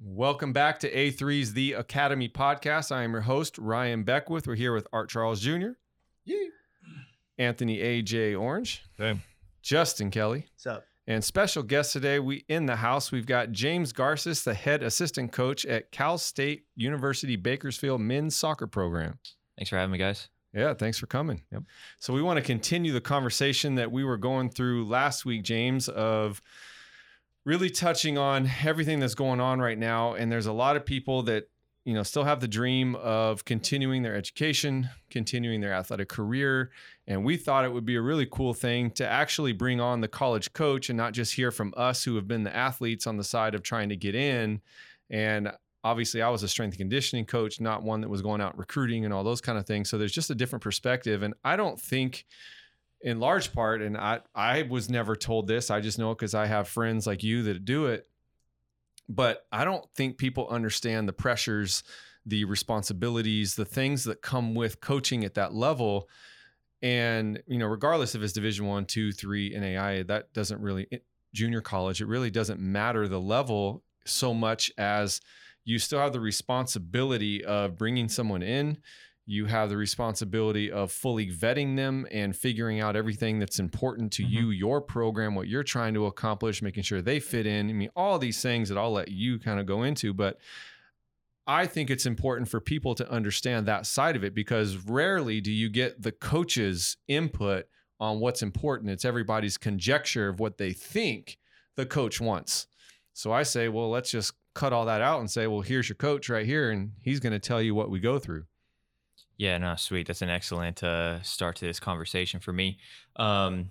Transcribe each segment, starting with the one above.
Welcome back to A3's The Academy podcast. I am your host, Ryan Beckwith. We're here with Art Charles Jr., Anthony A.J. Orange, Hey. Justin Kelly, What's up? and special guest today. We in the house. We've got James Garces, the head assistant coach at Cal State University Bakersfield men's soccer program. Thanks for having me, guys. Yeah, thanks for coming. Yep. So we want to continue the conversation that we were going through last week, James, of really touching on everything that's going on right now. And there's a lot of people that, you know, still have the dream of continuing their education, continuing their athletic career. And we thought it would be a really cool thing to actually bring on the college coach and not just hear from us who have been the athletes on the side of trying to get in. And obviously I was a strength and conditioning coach, not one that was going out recruiting and all those kind of things. So there's just a different perspective. And I don't think in large part, and I, I was never told this, I just know because I have friends like you that do it. But I don't think people understand the pressures, the responsibilities, the things that come with coaching at that level. And, you know, regardless if it's division one, two, three, NAIA, that doesn't really junior college, it really doesn't matter the level so much as you still have the responsibility of bringing someone in. You have the responsibility of fully vetting them and figuring out everything that's important to Mhm. you, your program, what you're trying to accomplish, making sure they fit in. I mean, all these things that I'll let you kind of go into. But I think it's important for people to understand that side of it because rarely do you get the coach's input on what's important. It's everybody's conjecture of what they think the coach wants. So I say, well, let's just cut all that out and say, well, here's your coach right here, and he's going to tell you what we go through. Yeah, no, sweet. That's an excellent uh, start to this conversation for me. Um,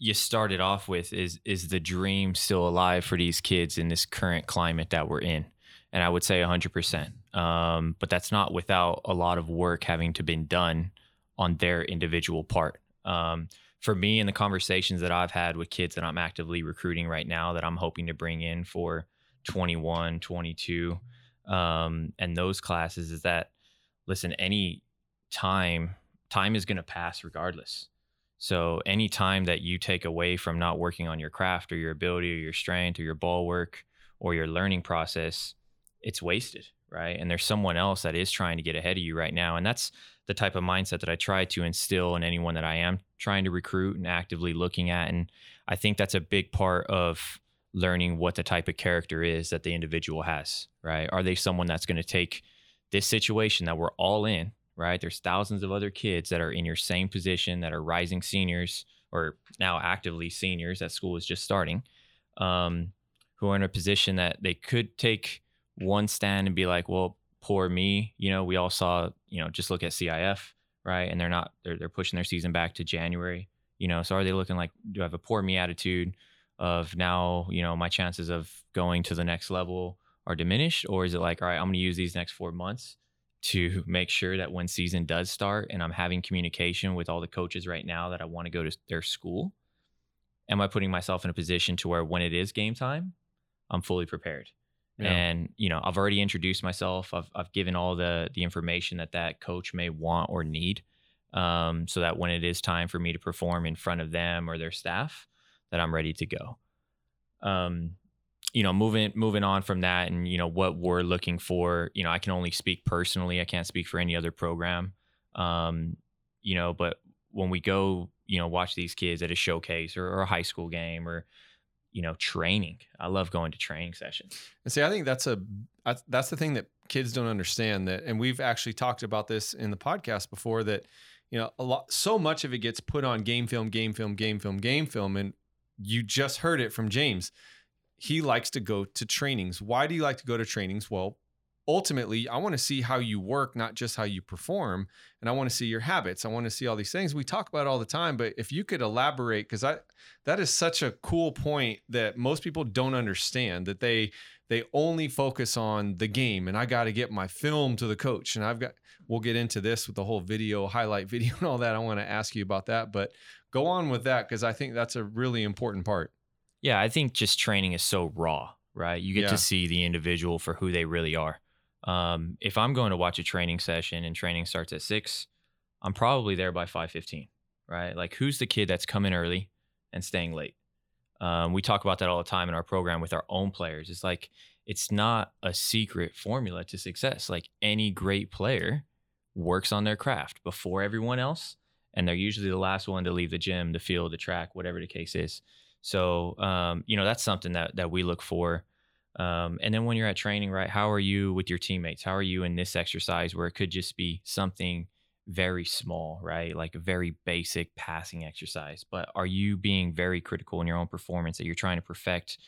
you started off with is is the dream still alive for these kids in this current climate that we're in? And I would say 100%. Um, but that's not without a lot of work having to been done on their individual part. Um, for me, in the conversations that I've had with kids that I'm actively recruiting right now, that I'm hoping to bring in for 21, 22, um, and those classes, is that listen, any time, time is going to pass regardless. So any time that you take away from not working on your craft or your ability or your strength or your ball work or your learning process, it's wasted, right? And there's someone else that is trying to get ahead of you right now. And that's the type of mindset that I try to instill in anyone that I am trying to recruit and actively looking at. And I think that's a big part of learning what the type of character is that the individual has, right? Are they someone that's going to take this situation that we're all in, right? There's thousands of other kids that are in your same position that are rising seniors or now actively seniors that school is just starting, um, who are in a position that they could take one stand and be like, well, poor me. You know, we all saw, you know, just look at CIF, right? And they're not, they're, they're pushing their season back to January, you know, so are they looking like, do I have a poor me attitude of now, you know, my chances of going to the next level are diminished? Or is it like, all right, I'm going to use these next four months to make sure that when season does start and I'm having communication with all the coaches right now that I want to go to their school, am I putting myself in a position to where when it is game time, I'm fully prepared? Yeah. And you know, I've already introduced myself. I've I've given all the the information that that coach may want or need, um, so that when it is time for me to perform in front of them or their staff, that I'm ready to go. Um, you know, moving moving on from that, and you know what we're looking for. You know, I can only speak personally. I can't speak for any other program. Um, you know, but when we go, you know, watch these kids at a showcase or, or a high school game or you know training i love going to training sessions And see, I think that's a that's- that's the thing that kids don't understand that, and we've actually talked about this in the podcast before. That you know, a lot, so much of it gets put on game film, game film, game film, game film, and you just heard it from James. He likes to go to trainings. Why do you like to go to trainings? Well, ultimately, I want to see how you work, not just how you perform, and I want to see your habits. I want to see all these things we talk about all the time. But if you could elaborate, because I that is such a cool point that most people don't understand that they they only focus on the game and I got to get my film to the coach and I've got we'll get into this with the whole video highlight video and all that I want to ask you about that but go on with that cuz I think that's a really important part yeah i think just training is so raw right you get Yeah. to see the individual for who they really are um, if i'm going to watch a training session and training starts at 6 i'm probably there by 5.15 right like who's the kid that's coming early and staying late Um, we talk about that all the time in our program with our own players. It's like it's not a secret formula to success. Like any great player works on their craft before everyone else, and they're usually the last one to leave the gym, the field, the track, whatever the case is. So, um, you know, that's something that that we look for. Um, and then when you're at training, right? How are you with your teammates? How are you in this exercise where it could just be something very small, right? Like a very basic passing exercise. But are you being very critical in your own performance that you're trying to perfect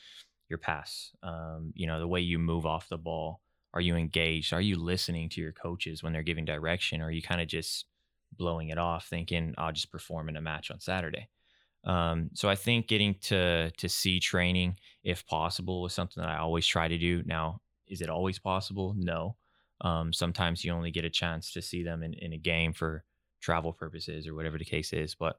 your pass? Um, you know, the way you move off the ball. Are you engaged? Are you listening to your coaches when they're giving direction? Or are you kind of just blowing it off, thinking I'll just perform in a match on Saturday? Um, so I think getting to to see training, if possible, is something that I always try to do. Now, is it always possible? No. Um, sometimes you only get a chance to see them in, in a game for travel purposes or whatever the case is. But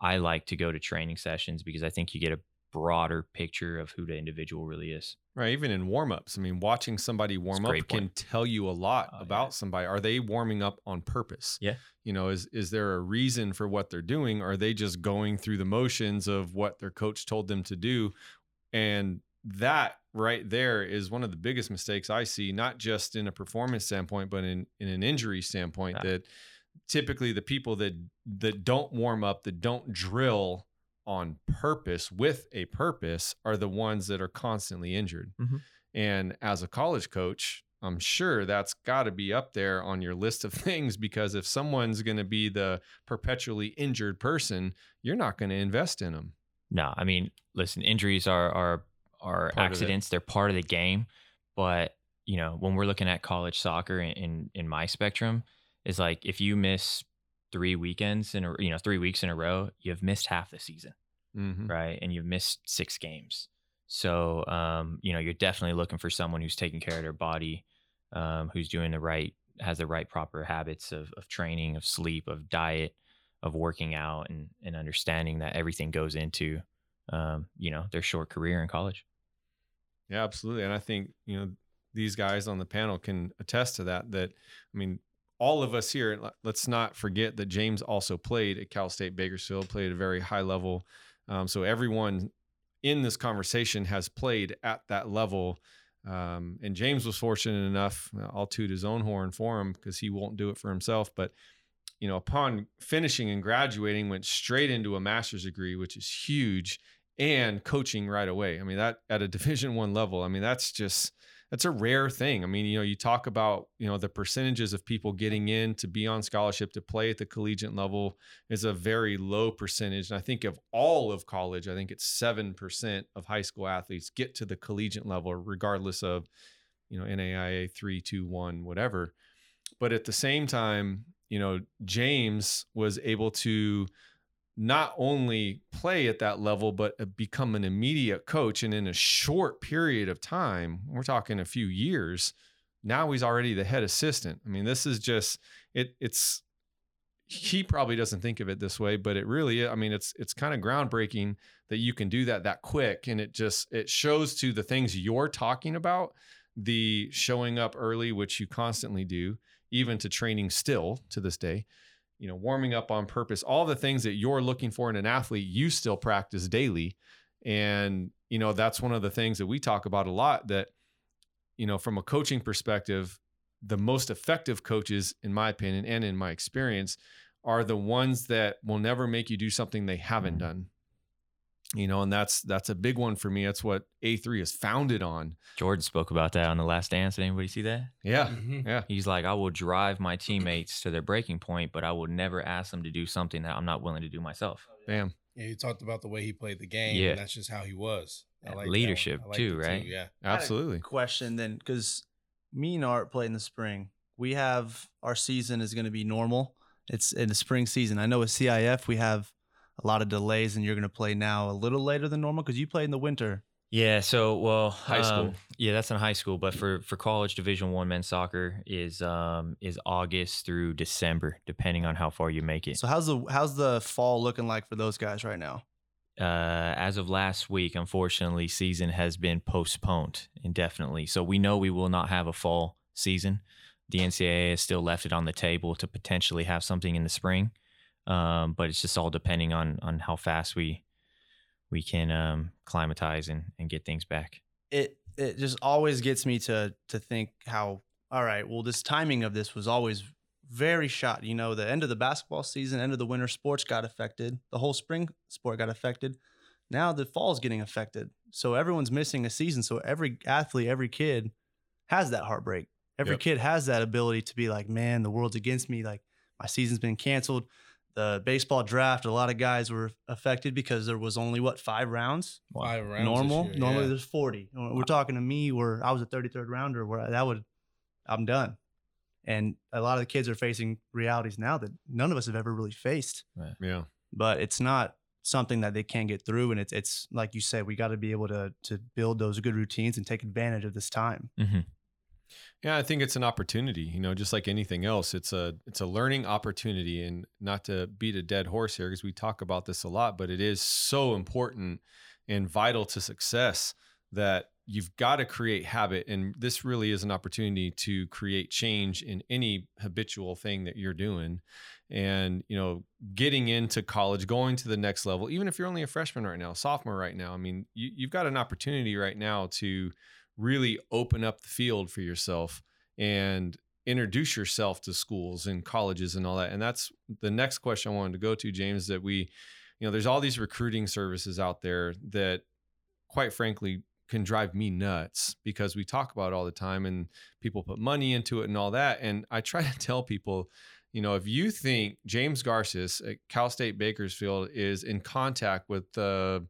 I like to go to training sessions because I think you get a broader picture of who the individual really is. Right. Even in warm ups. I mean, watching somebody warm up can tell you a lot oh, about yeah. somebody. Are they warming up on purpose? Yeah. You know, is is there a reason for what they're doing? Are they just going through the motions of what their coach told them to do? And that right there is one of the biggest mistakes I see, not just in a performance standpoint, but in, in an injury standpoint. Yeah. That typically the people that that don't warm up, that don't drill on purpose with a purpose, are the ones that are constantly injured. Mm-hmm. And as a college coach, I'm sure that's got to be up there on your list of things because if someone's going to be the perpetually injured person, you're not going to invest in them. No, I mean, listen, injuries are are are part accidents. They're part of the game. But you know, when we're looking at college soccer in, in, in my spectrum, is like if you miss three weekends in a you know three weeks in a row, you've missed half the season, mm-hmm. right? And you've missed six games. So um, you know, you're definitely looking for someone who's taking care of their body, um, who's doing the right, has the right proper habits of of training, of sleep, of diet, of working out, and and understanding that everything goes into um, you know their short career in college. Yeah, absolutely. And I think, you know, these guys on the panel can attest to that. That, I mean, all of us here, let's not forget that James also played at Cal State Bakersfield, played at a very high level. Um, so everyone in this conversation has played at that level. Um, and James was fortunate enough, I'll toot his own horn for him because he won't do it for himself. But, you know, upon finishing and graduating, went straight into a master's degree, which is huge and coaching right away. I mean, that at a division one level, I mean, that's just that's a rare thing. I mean, you know, you talk about, you know, the percentages of people getting in to be on scholarship to play at the collegiate level is a very low percentage. And I think of all of college, I think it's 7% of high school athletes get to the collegiate level, regardless of, you know, NAIA 3, 2, 1, whatever. But at the same time, you know, James was able to not only play at that level, but uh, become an immediate coach. And in a short period of time, we're talking a few years, now he's already the head assistant. I mean, this is just it. It's he probably doesn't think of it this way, but it really, I mean, it's it's kind of groundbreaking that you can do that that quick, and it just it shows to the things you're talking about, the showing up early, which you constantly do, even to training still to this day you know, warming up on purpose, all the things that you're looking for in an athlete, you still practice daily. And, you know, that's one of the things that we talk about a lot that, you know, from a coaching perspective, the most effective coaches, in my opinion, and in my experience, are the ones that will never make you do something they haven't mm-hmm. done you know and that's that's a big one for me. That's what a3 is founded on. Jordan spoke about that on the last dance. Did anybody see that? Yeah. Mm-hmm. yeah. He's like i will drive my teammates to their breaking point but i will never ask them to do something that i'm not willing to do myself. Bam yeah he talked about the way he played the game yeah. that's just how he was. Like leadership too right too, yeah. Absolutely. Question then because me and art play in the spring. We have our season is going to be normal. It's in the spring season. I know with cif we have a lot of delays and you're going to play now a little later than normal because you play in the winter. Yeah, so well, high school. Um, yeah, that's in high school, but for for college Division One men's soccer is um is August through December, depending on how far you make it. So how's the how's the fall looking like for those guys right now? Uh, as of last week, unfortunately, season has been postponed indefinitely. So we know we will not have a fall season. The NCAA has still left it on the table to potentially have something in the spring. Um, but it's just all depending on on how fast we we can um, climatize and, and get things back. It it just always gets me to to think how all right, well, this timing of this was always very shot. You know, the end of the basketball season, end of the winter sports got affected. The whole spring sport got affected. Now the fall's getting affected. So everyone's missing a season. So every athlete, every kid has that heartbreak. Every yep. kid has that ability to be like, man, the world's against me. Like my season's been canceled. The baseball draft, a lot of guys were affected because there was only what five rounds. Five rounds. Normal. Year, Normally yeah. there's forty. We're talking to me where I was a 33rd rounder where that would I'm done. And a lot of the kids are facing realities now that none of us have ever really faced. Right. Yeah. But it's not something that they can't get through. And it's it's like you said, we got to be able to to build those good routines and take advantage of this time. Mm-hmm. Yeah, I think it's an opportunity. You know, just like anything else, it's a it's a learning opportunity. And not to beat a dead horse here, because we talk about this a lot, but it is so important and vital to success that you've got to create habit and this really is an opportunity to create change in any habitual thing that you're doing and you know getting into college going to the next level even if you're only a freshman right now sophomore right now i mean you, you've got an opportunity right now to really open up the field for yourself and introduce yourself to schools and colleges and all that and that's the next question i wanted to go to james that we you know there's all these recruiting services out there that quite frankly can drive me nuts because we talk about it all the time and people put money into it and all that. And I try to tell people, you know, if you think James Garces at Cal State Bakersfield is in contact with the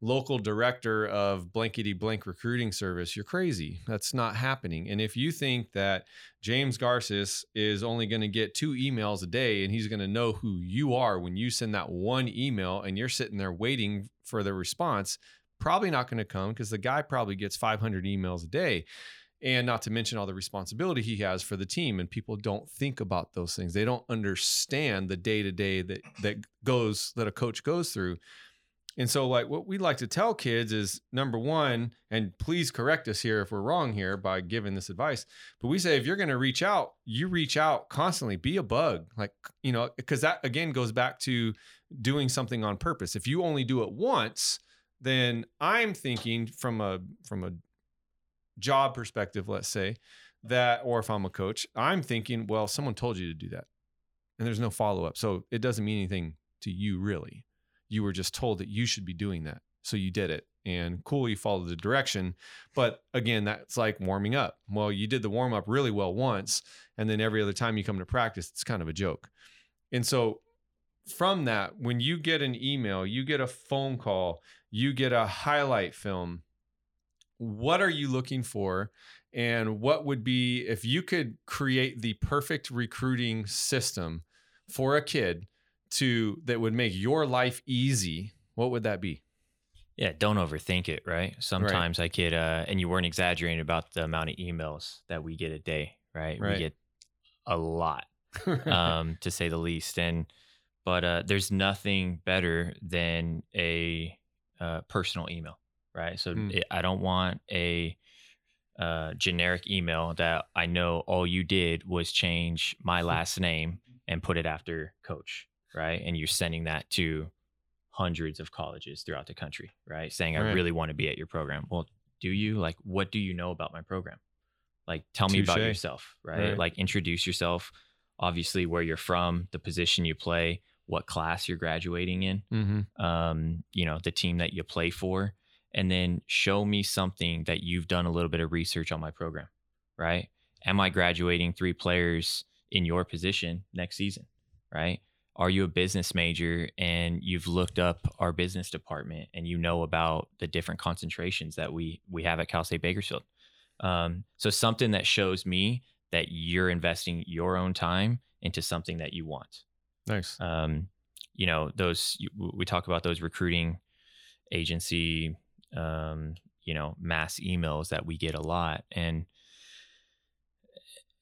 local director of blankety blank recruiting service, you're crazy. That's not happening. And if you think that James Garces is only going to get two emails a day and he's going to know who you are when you send that one email and you're sitting there waiting for the response, probably not going to come because the guy probably gets 500 emails a day and not to mention all the responsibility he has for the team and people don't think about those things they don't understand the day to day that that goes that a coach goes through and so like what we like to tell kids is number one and please correct us here if we're wrong here by giving this advice but we say if you're going to reach out you reach out constantly be a bug like you know because that again goes back to doing something on purpose if you only do it once then I'm thinking from a from a job perspective, let's say, that or if I'm a coach, I'm thinking, well, someone told you to do that. And there's no follow up. So it doesn't mean anything to you really. You were just told that you should be doing that. So you did it. And cool, you followed the direction. But again, that's like warming up. Well, you did the warm up really well once. And then every other time you come to practice, it's kind of a joke. And so from that, when you get an email, you get a phone call, you get a highlight film. What are you looking for? And what would be if you could create the perfect recruiting system for a kid to that would make your life easy? What would that be? Yeah, don't overthink it, right? Sometimes right. I get uh and you weren't exaggerating about the amount of emails that we get a day, right? right. We get a lot. um to say the least. And but uh there's nothing better than a uh, personal email, right? So mm. it, I don't want a uh, generic email that I know all you did was change my last name and put it after coach, right? And you're sending that to hundreds of colleges throughout the country, right? Saying, I really want to be at your program. Well, do you? Like, what do you know about my program? Like, tell me about yourself, right? right? Like, introduce yourself, obviously, where you're from, the position you play, what class you're graduating in, mm-hmm. um, you know, the team that you play for, and then show me something that you've done a little bit of research on my program, right? Am I graduating three players in your position next season, right? Are you a business major and you've looked up our business department and you know about the different concentrations that we we have at Cal State Bakersfield? Um, so something that shows me that you're investing your own time into something that you want Nice. Um, you know, those we talk about those recruiting agency, um, you know, mass emails that we get a lot, and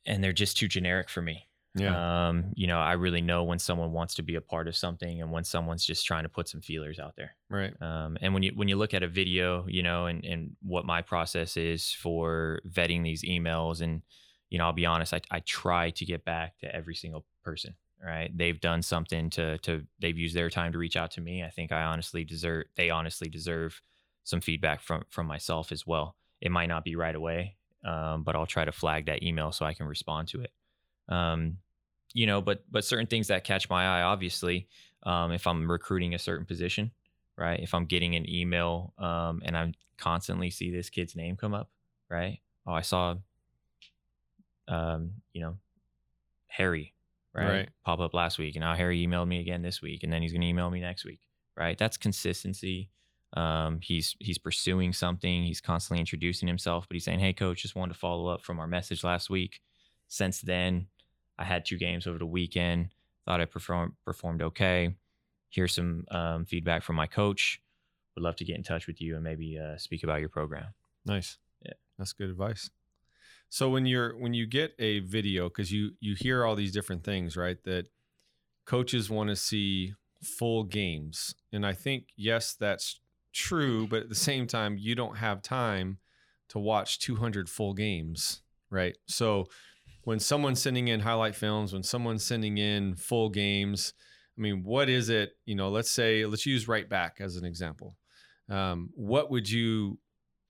and they're just too generic for me. Yeah. Um, you know, I really know when someone wants to be a part of something and when someone's just trying to put some feelers out there. Right. Um, and when you when you look at a video, you know, and and what my process is for vetting these emails, and you know, I'll be honest, I I try to get back to every single person right they've done something to to they've used their time to reach out to me i think i honestly deserve they honestly deserve some feedback from from myself as well it might not be right away, um, but I'll try to flag that email so I can respond to it. Um, you know, but but certain things that catch my eye, obviously, um, if I'm recruiting a certain position, right? If I'm getting an email um, and I constantly see this kid's name come up, right? Oh, I saw, um, you know, Harry, right? Right. Pop up last week, and now Harry emailed me again this week, and then he's going to email me next week, right? That's consistency. Um, he's he's pursuing something. He's constantly introducing himself, but he's saying, "Hey, coach, just wanted to follow up from our message last week. Since then, I had two games over the weekend. Thought I performed performed okay. Here's some um, feedback from my coach. Would love to get in touch with you and maybe uh, speak about your program." Nice. Yeah. That's good advice. So when you're when you get a video cuz you you hear all these different things, right? That coaches want to see full games. And I think yes, that's true, but at the same time you don't have time to watch 200 full games, right? So when someone's sending in highlight films, when someone's sending in full games, I mean, what is it? You know, let's say let's use right back as an example. Um, what would you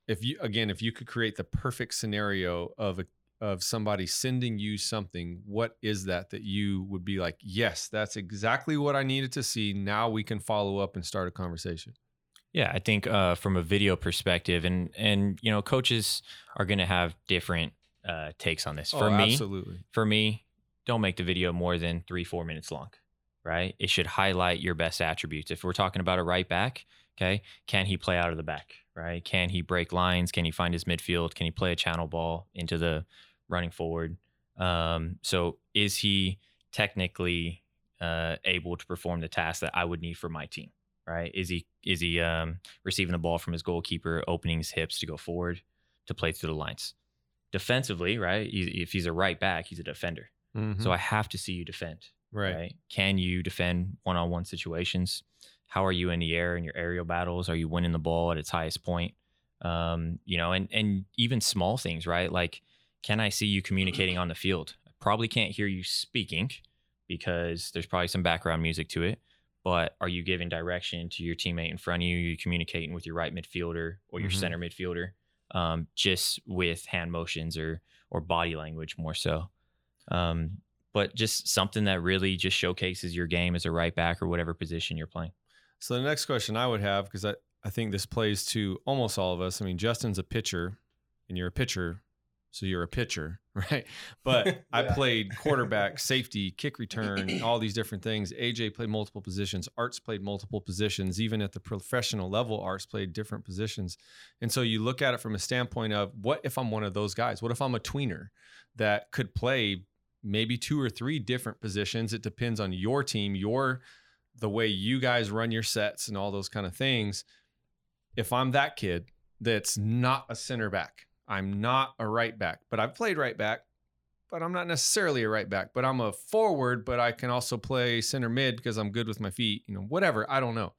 if you again if you could create the perfect scenario of a of somebody sending you something what is that that you would be like yes that's exactly what i needed to see now we can follow up and start a conversation Yeah, I think uh, from a video perspective, and and you know, coaches are going to have different uh, takes on this. For Oh, me, absolutely for me, don't make the video more than three, four minutes long, right? It should highlight your best attributes. If we're talking about a right back, okay, can he play out of the back, right? Can he break lines? Can he find his midfield? Can he play a channel ball into the running forward? Um, so is he technically uh, able to perform the task that I would need for my team, right? Is he is he um, receiving the ball from his goalkeeper, opening his hips to go forward to play through the lines? Defensively, right? If he's a right back, he's a defender. Mhm. So I have to see you defend. right, Right. Can you defend one on one situations? How are you in the air in your aerial battles? Are you winning the ball at its highest point? Um, you know, and and even small things, right? Like, can I see you communicating on the field? I probably can't hear you speaking because there's probably some background music to it. But are you giving direction to your teammate in front of you? Are you communicating with your right midfielder or your Mhm. center midfielder? Um, just with hand motions or or body language more so. Um, but just something that really just showcases your game as a right back or whatever position you're playing. So the next question I would have, because I, I think this plays to almost all of us. I mean, Justin's a pitcher, and you're a pitcher, so you're a pitcher, right? But I played quarterback, safety, kick return, all these different things. AJ played multiple positions. Arts played multiple positions. Even at the professional level, Arts played different positions. And so you look at it from a standpoint of what if I'm one of those guys? What if I'm a tweener that could play maybe two or three different positions? It depends on your team, your the way you guys run your sets and all those kind of things. If I'm that kid that's not a center back, I'm not a right back, but I've played right back, but I'm not necessarily a right back, but I'm a forward, but I can also play center mid because I'm good with my feet, you know, whatever. I don't know.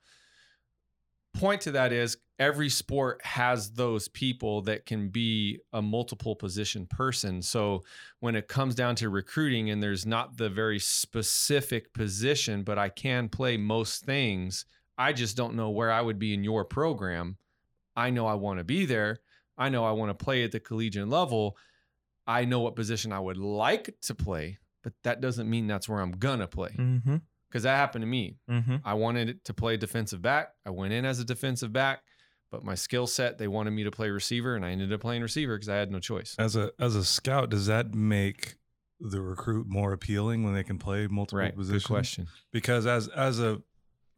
Point to that is every sport has those people that can be a multiple position person. So when it comes down to recruiting and there's not the very specific position, but I can play most things, I just don't know where I would be in your program. I know I want to be there. I know I want to play at the collegiate level. I know what position I would like to play, but that doesn't mean that's where I'm going to play Mm-hmm. because that happened to me. Mm-hmm. I wanted to play defensive back. I went in as a defensive back, but my skill set, they wanted me to play receiver, and I ended up playing receiver because I had no choice. As a as a scout, does that make the recruit more appealing when they can play multiple Right. positions? Good question. Because as as a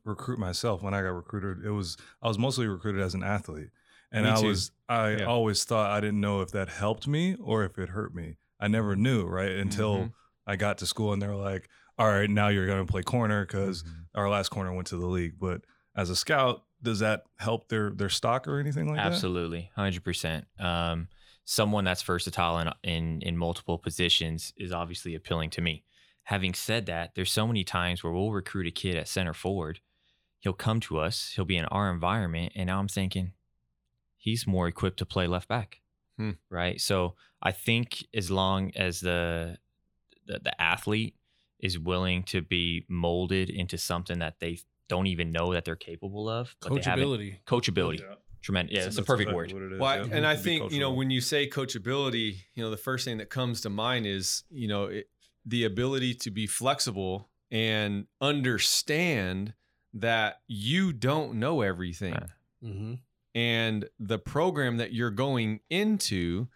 recruit myself, when I got recruited, it was I was mostly recruited as an athlete, and Me I too. was I Yeah. always thought I didn't know if that helped me or if it hurt me. I never knew right until Mhm. I got to school, and they're like, "All right, now you're going to play corner because Mhm. our last corner went to the league." But as a scout, does that help their their stock or anything like that? Absolutely, hundred percent. Um, someone that's versatile in, in in multiple positions is obviously appealing to me. Having said that, there's so many times where we'll recruit a kid at center forward. He'll come to us. He'll be in our environment, and now I'm thinking he's more equipped to play left back, Hmm. right? So I think as long as the, the the athlete is willing to be molded into something that they don't even know that they're capable of, but they Coachability. coachability. Tremendous. Yeah, that's the perfect word. what Well, yeah. and I think you know when you say coachability, you know the first thing that comes to mind is you know it, the ability to be flexible and understand that you don't know everything, Right. Mm-hmm. And the program that you're going into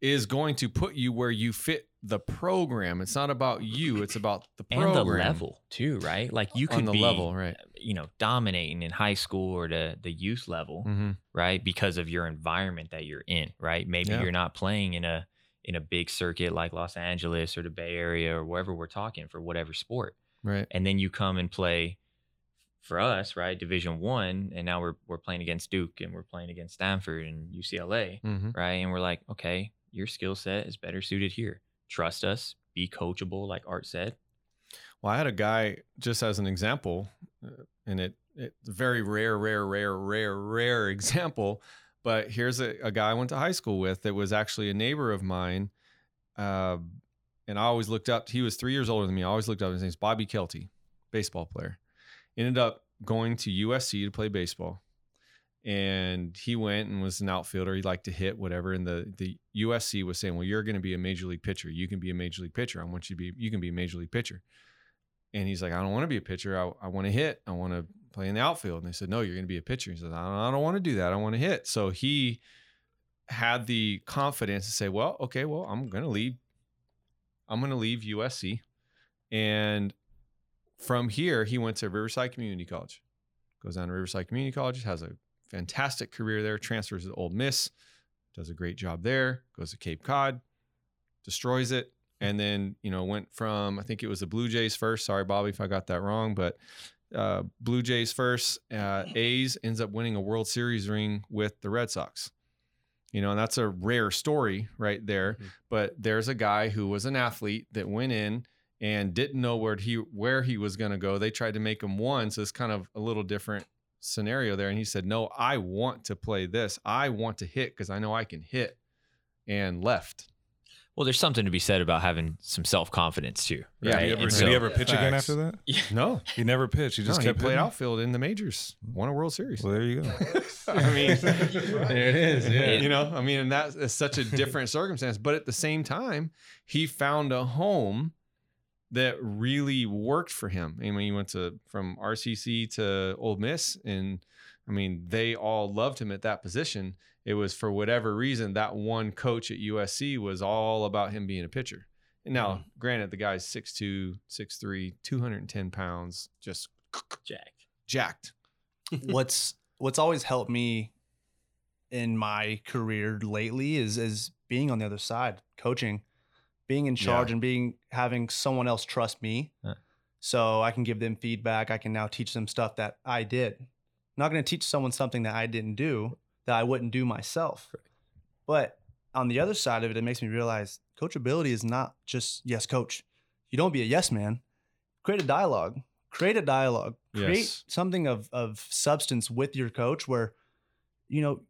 is going to put you where you fit the program. It's not about you; it's about the program. And the level too, right? Like you could on the be, level, right? you know, dominating in high school or the the youth level, Mm-hmm. right? Because of your environment that you're in, right? Maybe Yeah. you're not playing in a in a big circuit like Los Angeles or the Bay Area or wherever we're talking for whatever sport. Right. And then you come and play for us, right? Division 1 and now we're we're playing against Duke and we're playing against Stanford and UCLA, Mm-hmm. right? And we're like, "Okay, your skill set is better suited here. Trust us, be coachable like Art said." Well, I had a guy just as an example, uh, and it it's a very rare, rare, rare, rare, rare example. But here's a, a guy I went to high school with that was actually a neighbor of mine, uh, and I always looked up. He was three years older than me. I always looked up. His name's Bobby Kielty, baseball player. Ended up going to USC to play baseball, and he went and was an outfielder. He liked to hit whatever. And the the USC was saying, "Well, you're going to be a major league pitcher. You can be a major league pitcher. I want you to be. You can be a major league pitcher." And he's like, "I don't want to be a pitcher. I, I want to hit. I want to play in the outfield." And they said, "No, you're going to be a pitcher." He says, "I don't, I don't want to do that. I want to hit." So he had the confidence to say, "Well, okay, well, I'm going to leave. I'm going to leave USC." And from here, he went to Riverside Community College. Goes down to Riverside Community College, has a fantastic career there, transfers to Ole Miss, does a great job there, goes to Cape Cod, destroys it, and then, you know, went from, I think it was the Blue Jays first. Sorry, Bobby, if I got that wrong, but uh, Blue Jays first, uh, A's ends up winning a World Series ring with the Red Sox. You know, and that's a rare story right there. Mhm. But there's a guy who was an athlete that went in and didn't know where he where he was going to go. They tried to make him one, so it's kind of a little different scenario there. And he said, "No, I want to play this. I want to hit because I know I can hit." And left. Well, there's something to be said about having some self confidence too. Yeah, right? Did he ever, And did so- he ever pitch again after that? No, He never pitched. He just no, kept he played hitting? outfield in the majors, won a World Series. Well, there you go. I mean, there it is. Yeah. you know, I mean, and that's such a different circumstance. But at the same time, he found a home that really worked for him. I mean, he went to from RCC to Ole Miss, and I mean, they all loved him at that position. It was for whatever reason that one coach at USC was all about him being a pitcher. And now, mm-hmm. granted, the guy's 6'2", 6'3", 210 pounds, just Jack. jacked. what's what's always helped me in my career lately is is being on the other side, coaching, being in charge Yeah. and being having someone else trust me. Huh. So I can give them feedback. I can now teach them stuff that I did. I'm not going to teach someone something that I didn't do that I wouldn't do myself. But on the other side of it, it makes me realize coachability is not just yes, coach. You don't be a yes man. Create a dialogue. Create a dialogue. Create Yes. something of of substance with your coach where, you know,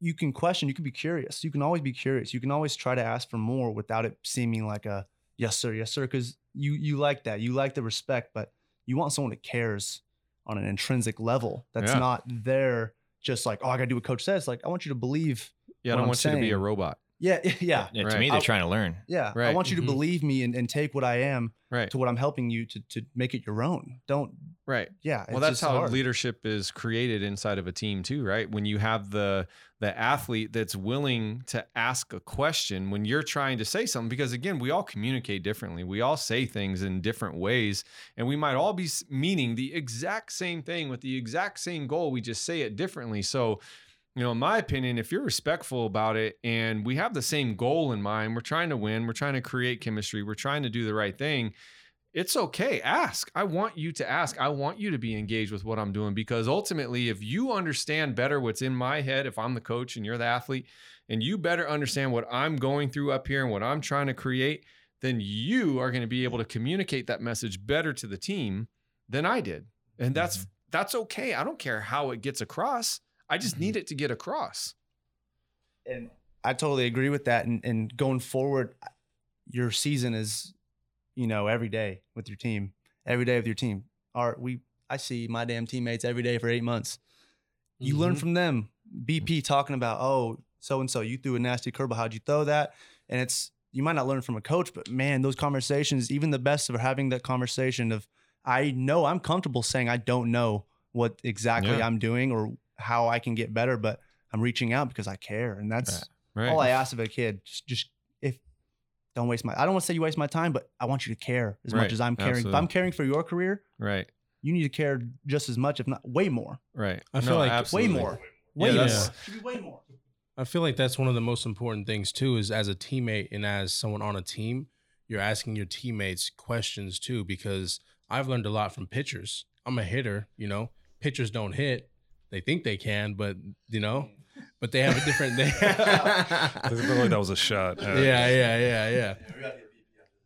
you can question, you can be curious. You can always be curious. You can always try to ask for more without it seeming like a yes sir, yes sir, because you you like that. You like the respect, but you want someone that cares on an intrinsic level. That's Yeah. not there just like, oh, I gotta do what coach says. Like, I want you to believe. Yeah, I don't I'm want you to be a robot. Yeah, yeah. Yeah, to Right. me, they're I'll- trying to learn. Yeah, I want you to Mhm. believe me and, and take what I am Right. to what I'm helping you to to make it your own. Don't. Right. Yeah. Well, that's how hard. leadership is created inside of a team too, right? When you have the the athlete that's willing to ask a question when you're trying to say something because again, we all communicate differently. We all say things in different ways and we might all be meaning the exact same thing with the exact same goal, we just say it differently. So, you know, in my opinion, if you're respectful about it and we have the same goal in mind, we're trying to win, we're trying to create chemistry, we're trying to do the right thing, it's okay. Ask. I want you to ask. I want you to be engaged with what I'm doing because ultimately, if you understand better what's in my head, if I'm the coach and you're the athlete, and you better understand what I'm going through up here and what I'm trying to create, then you are going to be able to communicate that message better to the team than I did. And that's mm-hmm. that's okay. I don't care how it gets across. I just need it to get across. and I totally agree with that. And, and going forward, your season is, you know, every day with your team, every day with your team. Our we I see my damn teammates every day for eight months. You learn Mhm. from them. BP talking about, oh, so and so, you threw a nasty curveball. How'd you throw that? And it's you might not learn from a coach, but man, those conversations, even the best of having that conversation of, I know I'm comfortable saying I don't know what exactly Yeah. I'm doing or how I can get better, but I'm reaching out because I care, and that's Right. all I ask of a kid. Just, just if don't waste my. I don't want to say you waste my time, but I want you to care as Right. much as I'm caring. If I'm caring for your career, right. you need to care just as much, if not way more. Right. I feel like- absolutely. Way more. Yeah, more. Should be way more. I feel like that's one of the most important things too. Is as a teammate and as someone on a team, you're asking your teammates questions too. Because I've learned a lot from pitchers. I'm a hitter. You know, pitchers don't hit. They think they can, but you know, but they have a different. They, like that was a shot. Uh, yeah, yeah, yeah,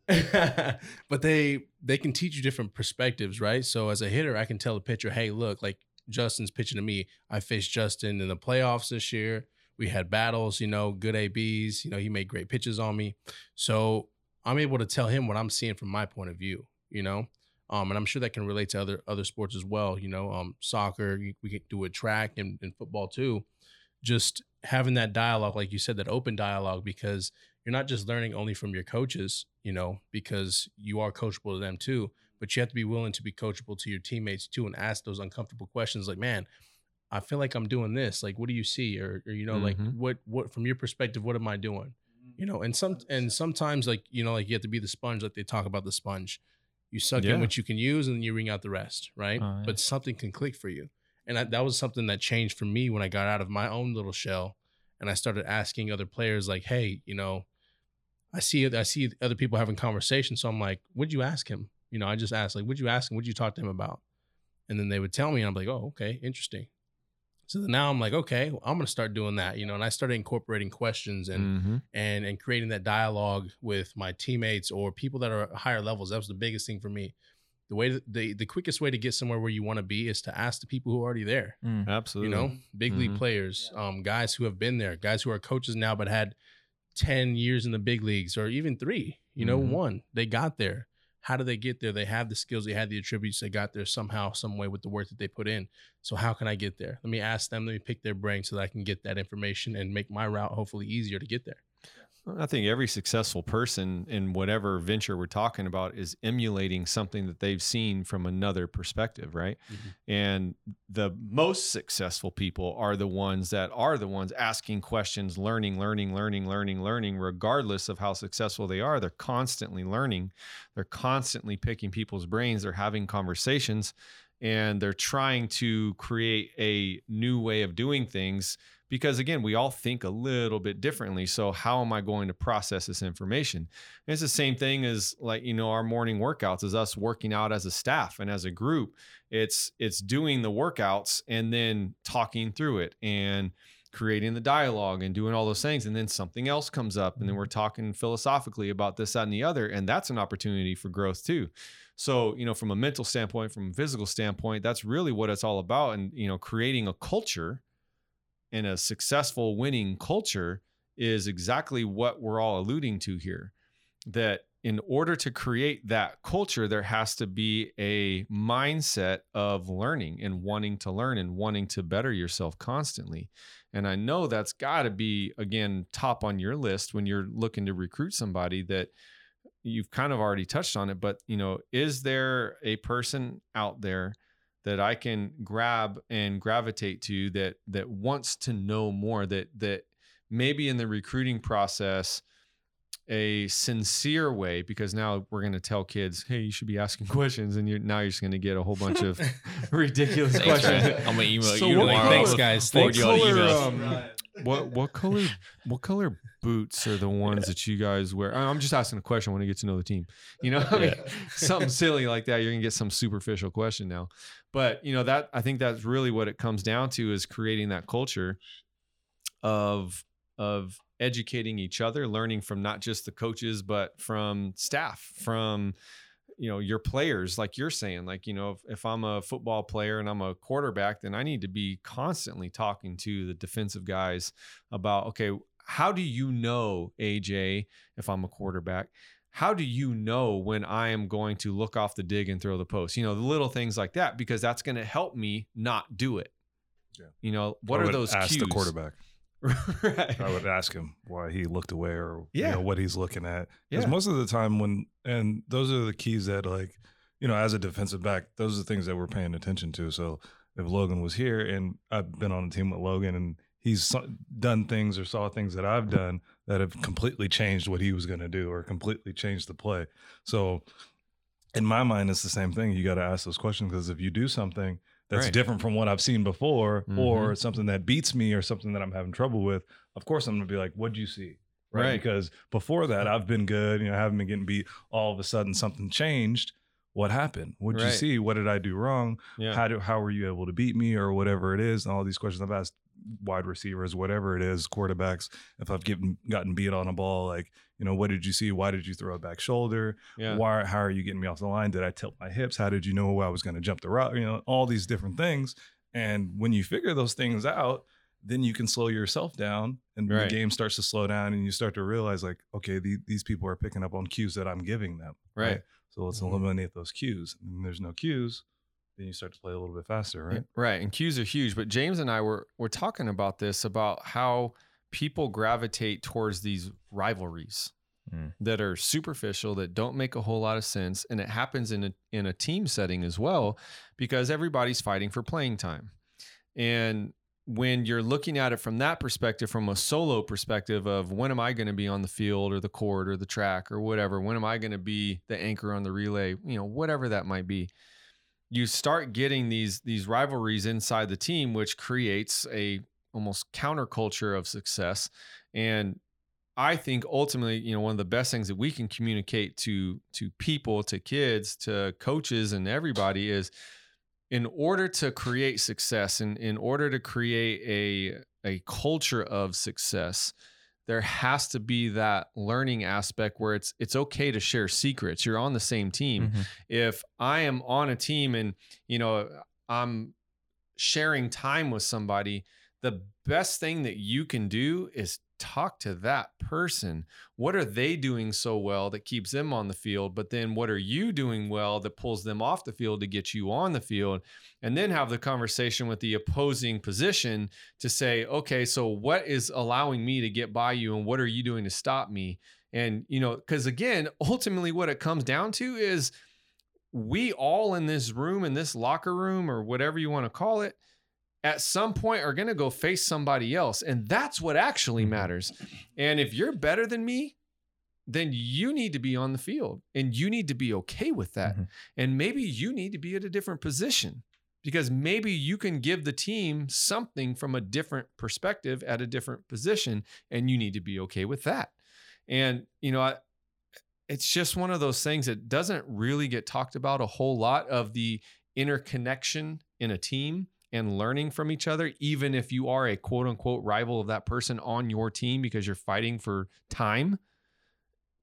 yeah. but they they can teach you different perspectives, right? So as a hitter, I can tell a pitcher, "Hey, look, like Justin's pitching to me. I faced Justin in the playoffs this year. We had battles, you know, good ABs. You know, he made great pitches on me. So I'm able to tell him what I'm seeing from my point of view, you know. Um, and I'm sure that can relate to other other sports as well. You know, um, soccer, we can do it track and, and football too. Just having that dialogue, like you said, that open dialogue, because you're not just learning only from your coaches, you know, because you are coachable to them too, but you have to be willing to be coachable to your teammates too and ask those uncomfortable questions like, man, I feel like I'm doing this. Like, what do you see? Or, or you know, like Mhm. what, what, from your perspective, what am I doing? You know, and some, and sometimes like, you know, like you have to be the sponge, like they talk about the sponge. You suck Yeah. in what you can use and then you wring out the rest, right? Oh, yeah. But something can click for you. And I, that was something that changed for me when I got out of my own little shell and I started asking other players like, "Hey, you know, I see I see other people having conversations, so I'm like, what'd you ask him? You know, I just asked like, what'd you ask him? What'd you talk to him about? And then they would tell me, and I'm like, oh, okay, interesting. So now I'm like, okay, well, I'm gonna start doing that, you know. And I started incorporating questions and Mhm. and and creating that dialogue with my teammates or people that are higher levels. That was the biggest thing for me. The way that the the quickest way to get somewhere where you want to be is to ask the people who are already there Absolutely. you know big league Mhm. players um guys who have been there guys who are coaches now but had 10 years in the big leagues or even three you know Mhm. one they got there how do they get there? They have the skills they had the attributes they got there somehow some way with the work that they put in. So how can i get there? Let me ask them let me pick their brain so that i can get that information and make my route hopefully easier to get there I think every successful person in whatever venture we're talking about is emulating something that they've seen from another perspective, right? Mhm. And the most successful people are the ones that are the ones asking questions, learning, learning, learning, learning, learning, regardless of how successful they are. They're constantly learning, they're constantly picking people's brains, they're having conversations, and they're trying to create a new way of doing things because again we all think a little bit differently so how am i going to process this information? And it's the same thing as like you know our morning workouts is us working out as a staff and as a group. It's it's doing the workouts and then talking through it and creating the dialogue and doing all those things and then something else comes up and then mm-hmm. we're talking philosophically about this that and the other and that's an opportunity for growth too so you know from a mental standpoint from a physical standpoint that's really what it's all about. And you know creating a culture and a successful winning culture is exactly what we're all alluding to here that in order to create that culture there has to be a mindset of learning and wanting to learn and wanting to better yourself constantly. And i know that's got to be again top on your list when you're looking to recruit somebody that you've kind of already touched on it but you know is there a person out there that I can grab and gravitate to that that wants to know more that that maybe in the recruiting process a sincere way because now we're going to tell kids hey you should be asking questions and you're now you're just going to get a whole bunch of ridiculous Thanks, questions man. I'm gonna email So you tomorrow. thanks guys Forward thanks you color, emails. um, what what color what color boots are the ones that you guys wear? I'm just asking a question. I want to get to know the team. You know I mean, something silly like that. You're gonna get some superficial question now. But you know that i think that's really what it comes down to is creating that culture of of educating each other learning from not just the coaches but from staff from you know your players like you're saying like you know if, if i'm a football player and i'm a quarterback then i need to be constantly talking to the defensive guys about okay how do you know aj if i'm a quarterback how do you know when i am going to look off the dig and throw the post you know the little things like that because that's going to help me not do it Yeah. You know, what are those ask cues? the quarterback. Right. I would ask him why he looked away or Yeah. you know, what he's looking at. Because Yeah. most of the time when and those are the keys that like, you know, as a defensive back, those are the things that we're paying attention to. So if Logan was here and I've been on a team with Logan and he's done things or saw things that I've done that have completely changed what he was going to do or completely changed the play. So in my mind, it's the same thing. You got to ask those questions because if you do something that's Right. different from what I've seen before, or Mhm. something that beats me, or something that I'm having trouble with, of course I'm gonna be like, "What'd you see?" Right? Right. Because before that, I've been good. You know, I haven't been getting beat. All of a sudden, something changed. What happened? What'd you see? What did I do wrong? Yeah. How do how were you able to beat me, or whatever it is? And all these questions I've asked wide receivers, whatever it is, quarterbacks. If I've given gotten beat on a ball, like you know, what did you see? Why did you throw a back shoulder? yeah. Why? How are you getting me off the line? Did I tilt my hips? How did you know I was going to jump the route? You know, all these different things. And when you figure those things out, then you can slow yourself down, and Right. the game starts to slow down, and you start to realize, like, okay, the, these people are picking up on cues that I'm giving them. Right. So let's Mhm. eliminate those cues. And there's no cues, then you start to play a little bit faster, right? Right. And cues are huge. But James and I were were talking about this about how people gravitate towards these rivalries Mm. that are superficial, that don't make a whole lot of sense. And it happens in a in a team setting as well, because everybody's fighting for playing time. And when you're looking at it from that perspective, from a solo perspective of when am I going to be on the field or the court or the track or whatever, when am I going to be the anchor on the relay, you know, whatever that might be you start getting these these rivalries inside the team which creates a almost counterculture of success. And i think ultimately you know one of the best things that we can communicate to to people to kids to coaches and everybody is in order to create success and in order to create a a culture of success there has to be that learning aspect where it's it's okay to share secrets you're on the same team Mhm. if I am on a team and you know I'm sharing time with somebody, the best thing that you can do is talk to that person. What are they doing so well that keeps them on the field? But then what are you doing well that pulls them off the field to get you on the field? And then have the conversation with the opposing position to say, okay, so what is allowing me to get by you and what are you doing to stop me? And, you know, because again, ultimately what it comes down to is we all in this room, in this locker room, or whatever you want to call it, at some point are going to go face somebody else. And that's what actually Mhm. matters. And if you're better than me, then you need to be on the field and you need to be okay with that. Mhm. And maybe you need to be at a different position because maybe you can give the team something from a different perspective at a different position and you need to be okay with that. And, you know, I, it's just one of those things that doesn't really get talked about a whole lot of the interconnection in a team and learning from each other, even if you are a quote unquote rival of that person on your team because you're fighting for time.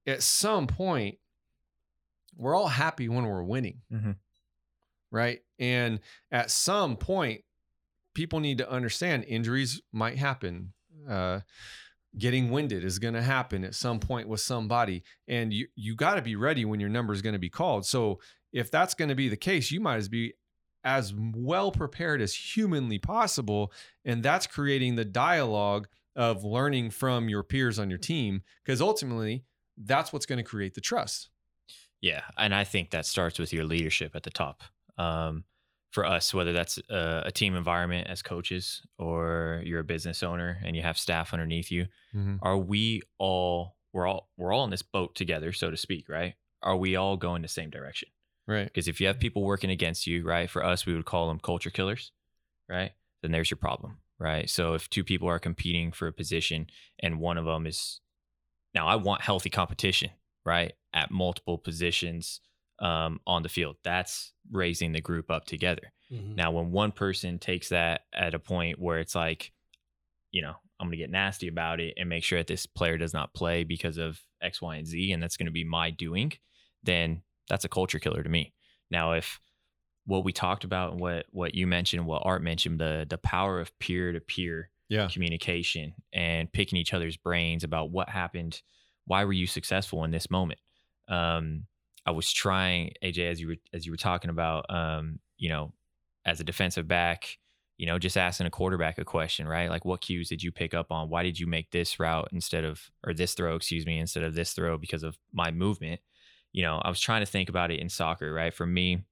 At some point, we're all happy when we're winning, Mhm. right? And at some point, people need to understand injuries might happen. Uh, getting winded is going to happen at some point with somebody and you you got to be ready when your number is going to be called so if that's going to be the case you might as be as well prepared as humanly possible and that's creating the dialogue of learning from your peers on your team because ultimately that's what's going to create the trust Yeah, and I think that starts with your leadership at the top. Um, for us, whether that's a, a team environment as coaches or you're a business owner and you have staff underneath you, are we all we're all we're all in this boat together, so to speak, right? Are we all going the same direction? Right Because if you have people working against you, right? For us, we would call them culture killers, right? Then there's your problem, right? So if two people are competing for a position and one of them is now, I want healthy competition, right? At multiple positions um, on the field. That's raising the group up together. Mhm. Now, when one person takes that at a point where it's like, you know, I'm going to get nasty about it and make sure that this player does not play because of X, Y, and Z, and that's going to be my doing, then that's a culture killer to me. Now, if what we talked about and what what you mentioned, what Art mentioned, the the power of peer to peer communication and picking each other's brains about what happened, why were you successful in this moment? Um, I was trying, AJ, as you were as you were talking about, um, you know, as a defensive back, you know, just asking a quarterback a question, right? Like, what cues did you pick up on? Why did you make this route instead of, or this throw, excuse me, instead of this throw because of my movement? You know, I was trying to think about it in soccer, right? For me,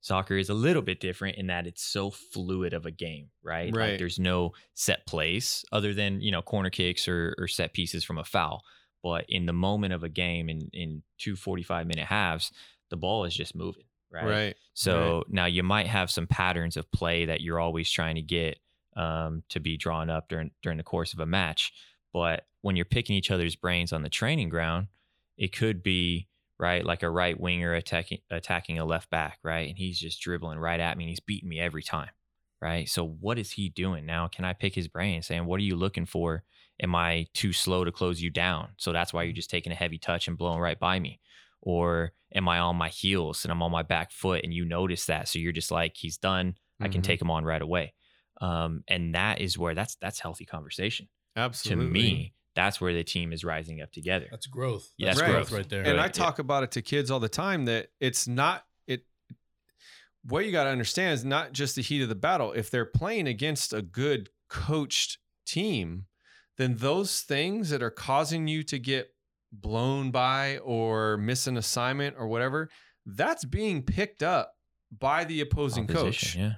soccer is a little bit different in that it's so fluid of a game, right? Right. Like, there's no set place other than, you know, corner kicks or, or set pieces from a foul. But in the moment of a game, in, in two 45 minute halves, the ball is just moving, right? Right. So now you might have some patterns of play that you're always trying to get um, to be drawn up during during the course of a match. But when you're picking each other's brains on the training ground, it could be right like a right winger attacking attacking a left back, right, and he's just dribbling right at me and he's beating me every time, right. So what is he doing now? Can I pick his brain, saying what are you looking for? Am I too slow to close you down? So that's why you're just taking a heavy touch and blowing right by me or am I on my heels and I'm on my back foot and you notice that so you're just like he's done I can Mhm. take him on right away um, and that is where that's that's healthy conversation Absolutely. to me that's where the team is rising up together That's growth. Yeah, That's that's growth growth. right there. and I Right, yeah. talk about it to kids all the time that it's not it what you got to understand is not just the heat of the battle if they're playing against a good coached team then those things that are causing you to get blown by or miss an assignment or whatever that's being picked up by the opposing coach yeah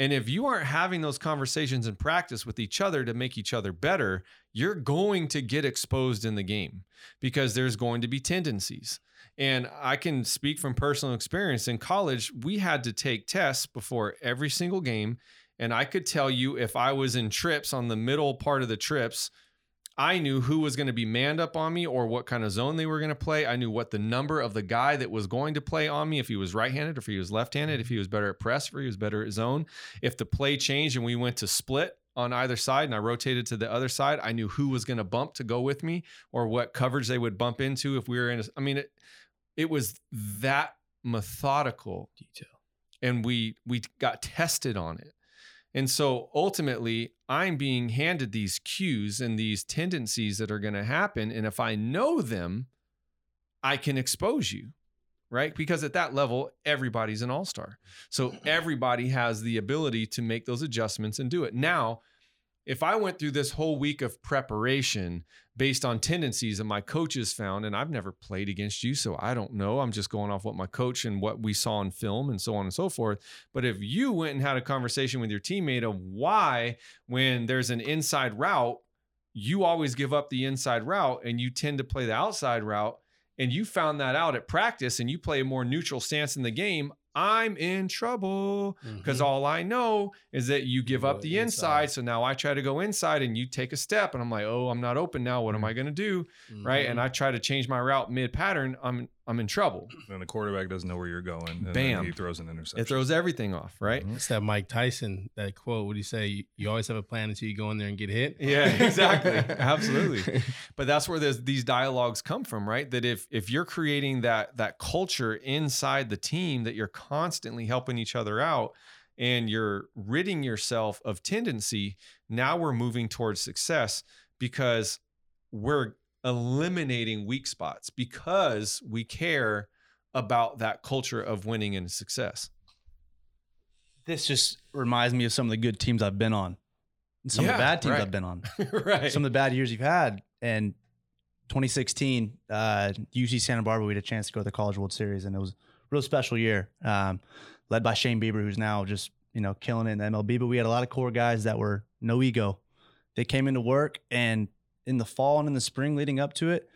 and if you aren't having those conversations in practice with each other to make each other better, you're going to get exposed in the game because there's going to be tendencies. And I can speak from personal experience. In college, we had to take tests before every single game. And I could tell you if I was in trips on the middle part of the trips, I knew who was going to be manned up on me or what kind of zone they were going to play. I knew what the number of the guy that was going to play on me, if he was right handed, or if he was left handed, if mm-hmm. he was better at press, or he was better at zone. If the play changed and we went to split on either side and I rotated to the other side, I knew who was going to bump to go with me or what coverage they would bump into if we were in. A, I mean, it, it was that methodical detail and we we got tested on it. And so ultimately, I'm being handed these cues and these tendencies that are going to happen and if I know them, I can expose you. Right? Because at that level, everybody's an all-star. So everybody has the ability to make those adjustments and do it. Now, if I went through this whole week of preparation based on tendencies that my coaches found, and I've never played against you, so I don't know. I'm just going off what my coach and what we saw in film and so on and so forth. But if you went and had a conversation with your teammate of why, when there's an inside route, you always give up the inside route and you tend to play the outside route, and you found that out at practice and you play a more neutral stance in the game, I'm in trouble because Mhm. all I know is that you give up the inside. inside. So now I try to go inside and you take a step and I'm like, oh, I'm not open now. What am I going to do? Right. Mhm. And I try to change my route mid pattern. I'm I'm in trouble. And the quarterback doesn't know where you're going. And then Bam. he throws an interception. It throws everything off. Right. It's that Mike Tyson that quote. What do you say? You, you always have a plan until you go in there and get hit. Yeah, exactly. Absolutely. But that's where these dialogues come from, right? That if if you're creating that that culture inside the team that you're constantly helping each other out and you're ridding yourself of tendency, now we're moving towards success because we're eliminating weak spots because we care about that culture of winning and success. This just reminds me of some of the good teams I've been on, and some of the bad teams right. I've been on, right. some of the bad years you've had. And 2016, uh, UC Santa Barbara, we had a chance to go to the College World Series, and it was a real special year. Um, led by Shane Bieber, who's now just you know killing it in the MLB. But we had a lot of core guys that were no ego. They came into work, and in the fall and in the spring leading up to it,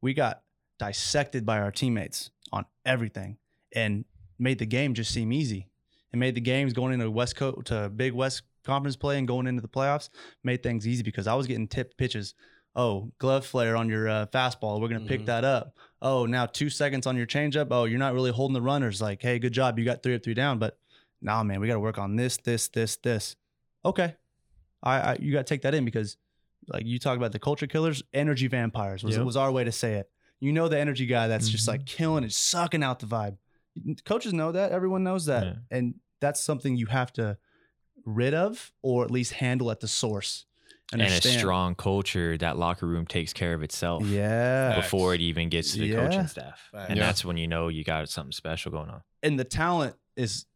we got dissected by our teammates on everything, and made the game just seem easy. It made the games going into West Coast to Big West Conference play and going into the playoffs made things easy because I was getting tipped pitches. Oh, glove flare on your uh, fastball. We're gonna pick Mhm. that up. Oh, now two seconds on your changeup. Oh, you're not really holding the runners. Like, hey, good job. You got three up, three down. But nah, man, we got to work on this, this, this, this. Okay, I, I you got to take that in because, like you talk about the culture killers, energy vampires was Yep. was our way to say it. You know the energy guy that's just Mhm. like killing it, sucking out the vibe. Coaches know that. Everyone knows that, Yeah. and that's something you have to rid of or at least handle at the source. and a strong culture that locker room takes care of itself Yeah. before it even gets to the Yeah. coaching staff Facts. and Yeah. that's when you know you got something special going on and the talent is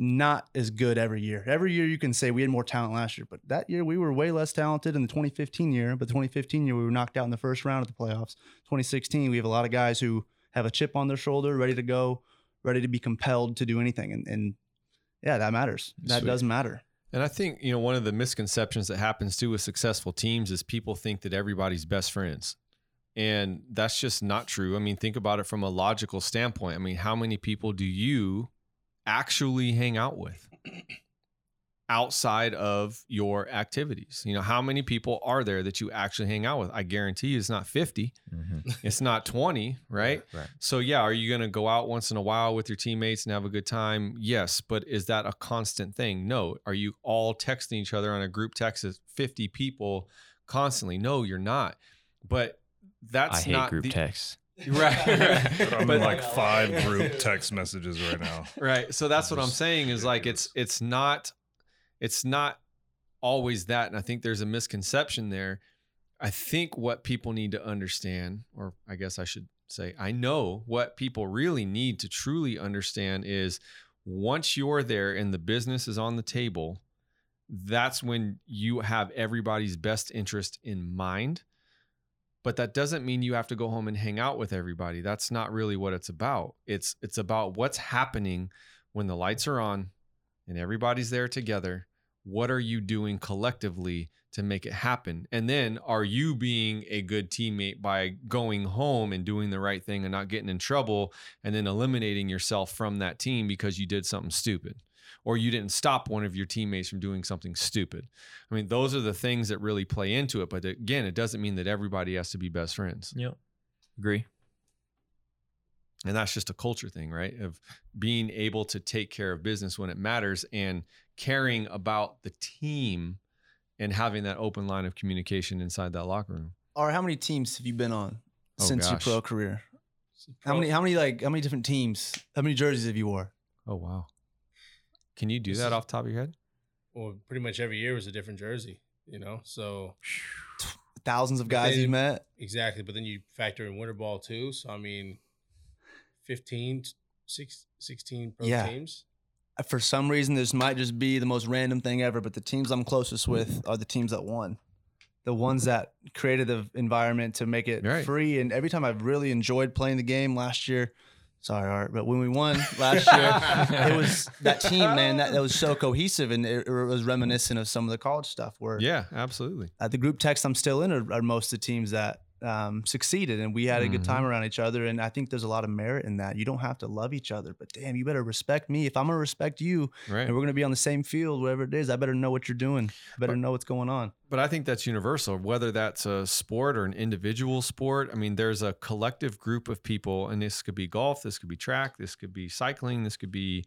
not as good every year. Every year you can say we had more talent last year, but that year we were way less talented in the 2015 year. But the 2015 year we were knocked out in the first round of the playoffs. 2016 we have a lot of guys who have a chip on their shoulder, ready to go, ready to be compelled to do anything, and, and yeah, that matters. That Sweet. does matter. And I think, you know, one of the misconceptions that happens too with successful teams is people think that everybody's best friends. And that's just not true. I mean, think about it from a logical standpoint. I mean, how many people do you actually hang out with outside of your activities? You know, how many people are there that you actually hang out with? I guarantee you it's not 50, Mhm. it's not 20, right? Right. So yeah, are you going to go out once in a while with your teammates and have a good time? Yes, but is that a constant thing? No. Are you all texting each other on a group text of 50 people constantly? No, you're not. But that's I hate not group the, texts. Right. right. But I'm But- in like five group text messages right now. right. So that's what I'm saying is like it's it's not it's not always that and I think there's a misconception there. I think what people need to understand or I guess I should say I know what people really need to truly understand is once you're there and the business is on the table, that's when you have everybody's best interest in mind. But that doesn't mean you have to go home and hang out with everybody. That's not really what it's about. It's it's about what's happening when the lights are on and everybody's there together. What are you doing collectively to make it happen? And then are you being a good teammate by going home and doing the right thing and not getting in trouble and then eliminating yourself from that team because you did something stupid? Or you didn't stop one of your teammates from doing something stupid. I mean, those are the things that really play into it. But again, it doesn't mean that everybody has to be best friends. Yep. Agree. And that's just a culture thing, right? Of being able to take care of business when it matters and caring about the team and having that open line of communication inside that locker room. Or how many teams have you been on Oh, since gosh. your pro career? How many? How many? Like how many different teams? How many jerseys have you wore? Oh, wow. Can you do This that is- off the top of your head? Well, pretty much every year was a different jersey, you know. So Thousands of guys they- you met. exactly, but then you factor in winter ball too. So I mean, 15, six, 16 pro Yeah. teams. Uh, for some reason, this might just be the most random thing ever, but the teams I'm closest with are the teams that won. The ones that created the environment to make it Right. free. And every time I've really enjoyed playing the game last year, sorry, Art, but when we won last year, it was that team, man, that, that was so cohesive and it, it was reminiscent of some of the college stuff where Yeah, absolutely. at the group text I'm still in are, are most of the teams that um, succeeded and we had a good time around each other. And I think there's a lot of merit in that. You don't have to love each other, but damn, you better respect me. If I'm gonna respect you Right. and we're gonna be on the same field, whatever it is, I better know what you're doing. I better But- know what's going on. But I think that's universal, whether that's a sport or an individual sport. I mean, there's a collective group of people, and this could be golf, this could be track, this could be cycling, this could be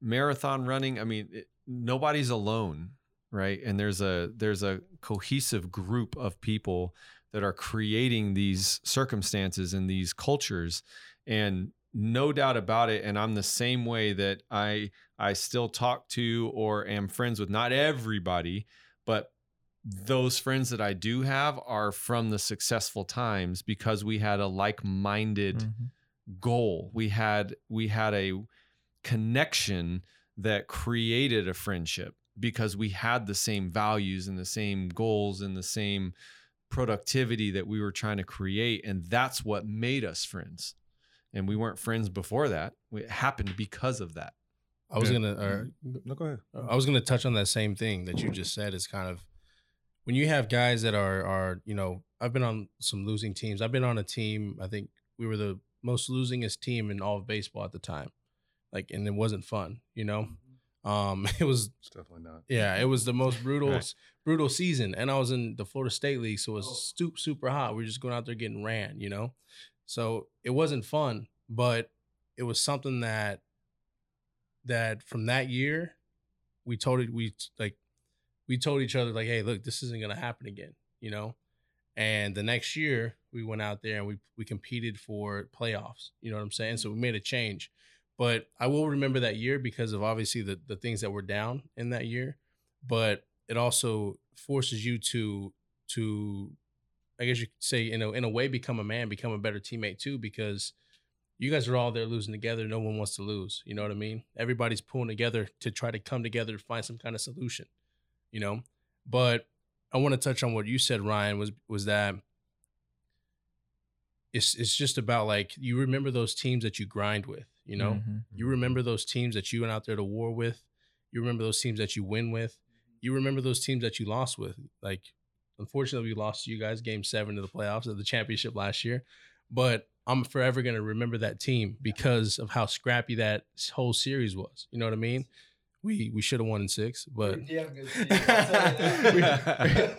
marathon running. I mean, it, nobody's alone, right? And there's a there's a cohesive group of people that are creating these circumstances and these cultures, and no doubt about it. And I'm the same way that I I still talk to or am friends with not everybody, but those friends that I do have are from the successful times because we had a like-minded Mhm. goal. We had we had a connection that created a friendship because we had the same values and the same goals and the same productivity that we were trying to create and that's what made us friends. And we weren't friends before that. It happened because of that. I was Yeah. gonna. Or, No, go ahead. I was gonna touch on that same thing that you just said. Is kind of when you have guys that are are you know I've been on some losing teams. I've been on a team. I think we were the most losingest team in all of baseball at the time. Like, and it wasn't fun. You know, um, it was It's definitely not. yeah, it was the most brutal Right. brutal season. And I was in the Florida State League, so it was super super hot. We were just going out there getting ran. You know, so it wasn't fun, but it was something that that from that year we told it we like we told each other like hey look this isn't gonna happen again you know and the next year we went out there and we we competed for playoffs you know what i'm saying so we made a change but i will remember that year because of obviously the the things that were down in that year but it also forces you to to i guess you could say you know in a way become a man become a better teammate too because you guys are all there losing together. No one wants to lose. You know what I mean? Everybody's pulling together to try to come together to find some kind of solution. You know, but I want to touch on what you said, Ryan. Was was that it's it's just about like you remember those teams that you grind with. You know, Mhm. you remember those teams that you went out there to war with. You remember those teams that you win with. You remember those teams that you lost with. Like, unfortunately, we lost to you guys game seven of the playoffs of the championship last year. But I'm forever going to remember that team because of how scrappy that whole series was. You know what I mean? We we should have won in six, but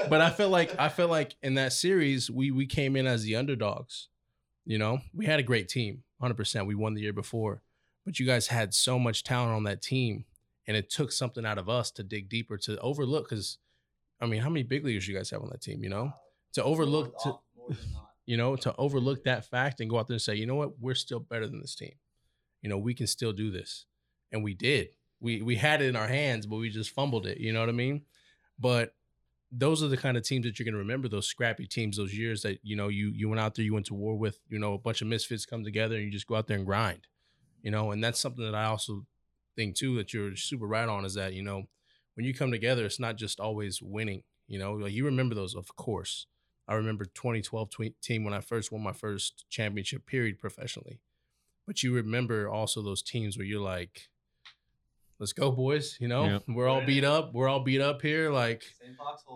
but I feel like I feel like in that series we we came in as the underdogs. You know, we had a great team, hundred percent. We won the year before, but you guys had so much talent on that team, and it took something out of us to dig deeper to overlook. Because, I mean, how many big leaguers you guys have on that team? You know, to overlook to you know to overlook that fact and go out there and say, you know what, we're still better than this team. You know, we can still do this, and we did. We we had it in our hands, but we just fumbled it. You know what I mean? But those are the kind of teams that you're going to remember those scrappy teams those years that you know you you went out there you went to war with you know a bunch of misfits come together and you just go out there and grind you know and that's something that i also think too that you're super right on is that you know when you come together it's not just always winning you know like you remember those of course. I remember 2012 tw- team when i first won my first championship period professionally. But you remember also those teams where you're like let's go boys you know Yep. we're all beat up we're all beat up here like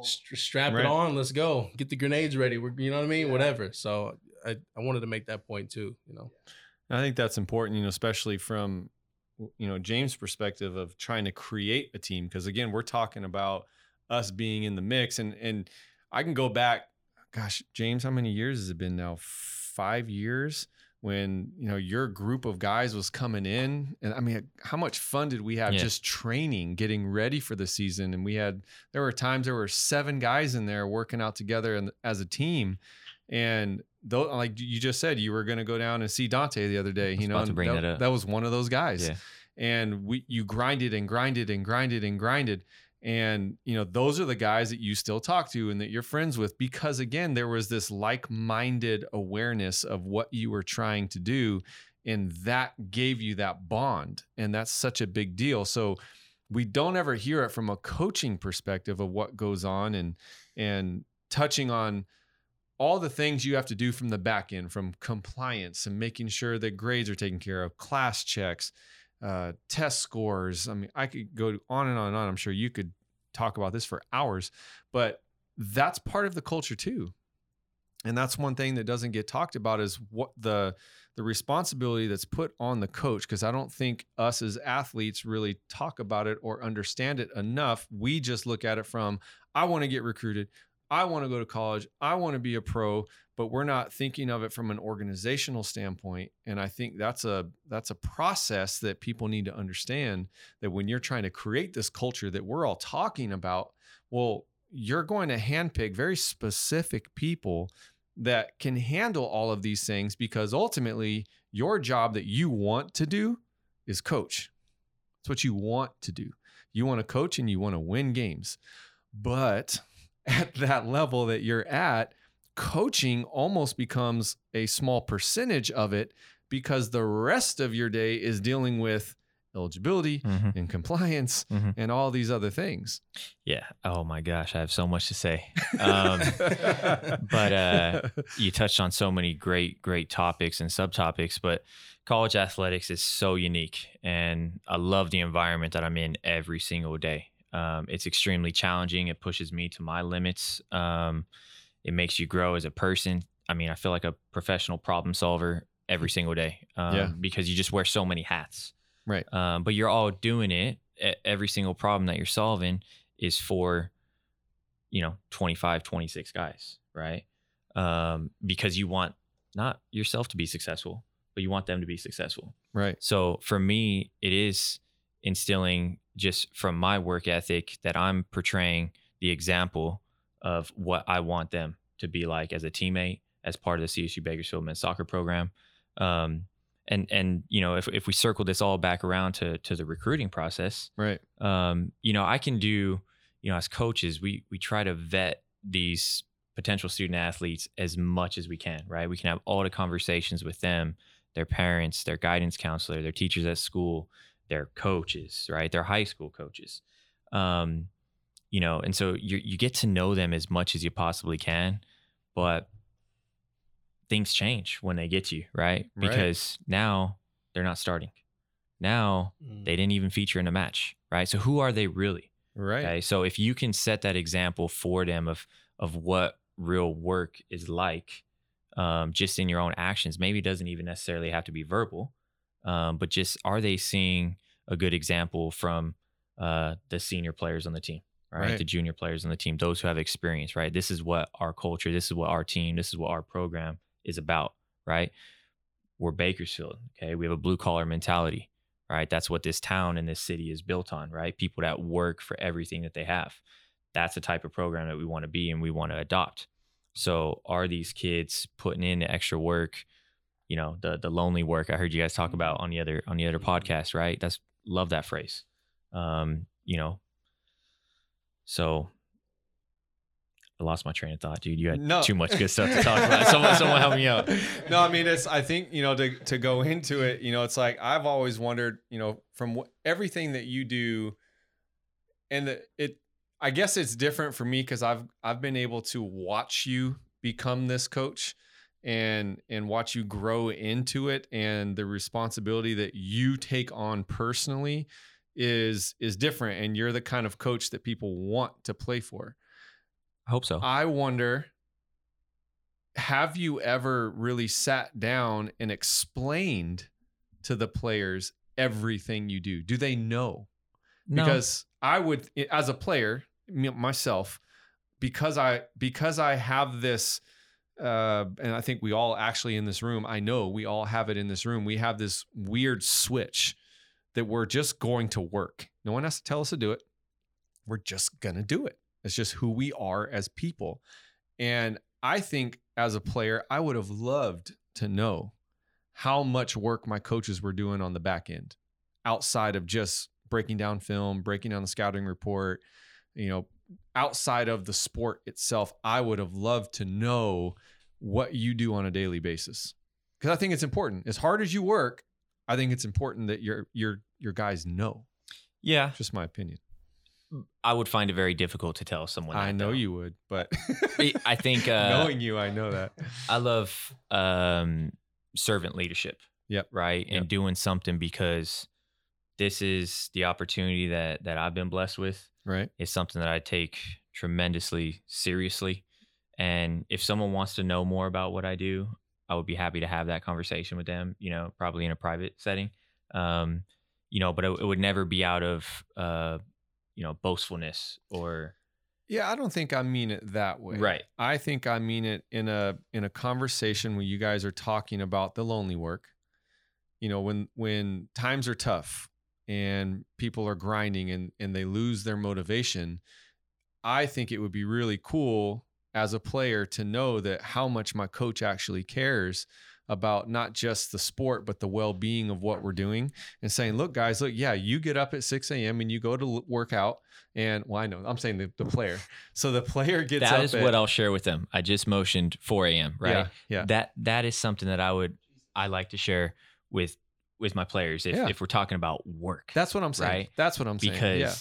Stra- strap Right. it on. Let's go. Get the grenades ready. We're, you know what I mean? Whatever. So I, I wanted to make that point too. You know. I think that's important, you know, especially from you know James' perspective of trying to create a team. Because again, we're talking about us being in the mix, and and I can go back. Gosh, James, how many years has it been now? Five years when you know your group of guys was coming in, and I mean, how much fun did we have Yeah. just training, getting ready for the season? And we had there were times there were seven guys in there working out together and as a team, and though like you just said you were going to go down and see Dante the other day, you know, about to and bring that up. that was one of those guys. Yeah. And we you grinded and grinded and grinded and grinded. And you know, those are the guys that you still talk to and that you're friends with because again, there was this like-minded awareness of what you were trying to do. And that gave you that bond. And that's such a big deal. So we don't ever hear it from a coaching perspective of what goes on and and touching on all the things you have to do from the back end, from compliance and making sure that grades are taken care of, class checks, uh, test scores. I mean, I could go on and on and on. I'm sure you could talk about this for hours, but that's part of the culture too. And that's one thing that doesn't get talked about is what the the responsibility that's put on the coach because I don't think us as athletes really talk about it or understand it enough. We just look at it from I want to get recruited. I want to go to college. I want to be a pro, but we're not thinking of it from an organizational standpoint. And I think that's a that's a process that people need to understand that when you're trying to create this culture that we're all talking about, well, you're going to handpick very specific people that can handle all of these things because ultimately your job that you want to do is coach. It's what you want to do. You want to coach and you want to win games. But at that level that you're at, coaching almost becomes a small percentage of it because the rest of your day is dealing with eligibility Mhm. and compliance Mhm. and all these other things. Yeah. Oh my gosh, I have so much to say. Um, but, uh, you touched on so many great, great topics and subtopics, but college athletics is so unique. And I love the environment that I'm in every single day. Um, it's extremely challenging. It pushes me to my limits. Um, it makes you grow as a person. I mean, I feel like a professional problem solver every single day um, Yeah. because you just wear so many hats. Right. Um, but you're all doing it. Every single problem that you're solving is for, you know, 25, 26 guys, right? Um, because you want not yourself to be successful, but you want them to be successful. right. So for me, it is instilling just from my work ethic that I'm portraying the example of what I want them to be like as a teammate, as part of the CSU Bakersfield men's soccer program. Um, and and you know, if if we circle this all back around to to the recruiting process, Right. um, you know, I can do, you know, as coaches, we we try to vet these potential student athletes as much as we can, right? We can have all the conversations with them their parents, their guidance counselor, their teachers at school, their coaches, right? Their high school coaches. Um, you know, and so you you get to know them as much as you possibly can, but things change when they get to you, right? Right. Because now they're not starting. Now Mm. they didn't even feature in a match, right? So who are they really? Right. Okay. So if you can set that example for them of of what real work is like, um, just in your own actions, maybe it doesn't even necessarily have to be verbal, um, but just are they seeing a good example from uh, the senior players on the team, right? Right. The junior players on the team, those who have experience, right? This is what our culture, this is what our team, this is what our program is about, right? We're Bakersfield, okay? We have a blue collar mentality right? That's what this town and this city is built on, right? People that work for everything that they have. That's the type of program that we want to be and we want to adopt. So are these kids putting in the extra work, you know, the the lonely work I heard you guys talk about on the other on the other podcast, right? That's love that phrase. Um, you know. So I lost my train of thought, dude. You had No. too much good stuff to talk about. Someone someone help me out. no, I mean it's. I think you know to to go into it. You know, it's like I've always wondered. You know, from wh- everything that you do, and the, it. I guess it's different for me because I've I've been able to watch you become this coach, and and watch you grow into it, and the responsibility that you take on personally is is different, and you're the kind of coach that people want to play for. I hope so. I wonder have you ever really sat down and explained to the players everything you do? Do they know? No. Because I would as a player, myself, because I because I have this uh, and I think we all actually in this room, I know we all have it in this room. We have this weird switch that we're just going to work. No one has to tell us to do it. We're just going to do it. It's just who we are as people. And I think as a player, I would have loved to know how much work my coaches were doing on the back end outside of just breaking down film, breaking down the scouting report, you know, outside of the sport itself. I would have loved to know what you do on a daily basis. Cuz I think it's important. As hard as you work, I think it's important that your your your guys know. yeah, Just my opinion. I would find it very difficult to tell someone. I know though. you would, but I- I think, uh, knowing you, I know that. I love um, servant leadership. Yep. Right. And doing something because this is the opportunity that that I've been blessed with. Right? It's something that I take tremendously seriously. And if someone wants to know more about what I do, I would be happy to have that conversation with them. You know, probably in a private setting. Um, you know, but it, it would never be out of uh, you know, boastfulness or Yeah, I don't think I mean it that way. right. I think I mean it in a in a conversation where you guys are talking about the lonely work. You know, when when times are tough and people are grinding and and they lose their motivation, I think it would be really cool as a player to know that how much my coach actually cares about not just the sport but the well-being of what we're doing and saying look guys look yeah you get up at 6 a.m and you go to work out and well i know i'm saying the, the player so the player gets That is at, what I'll share with them. I just motioned 4 a.m. Right. yeah yeah That that is something that I would I like to share with with my players if, Yeah. if we're talking about work. that's what i'm saying Right. that's what i'm saying because yeah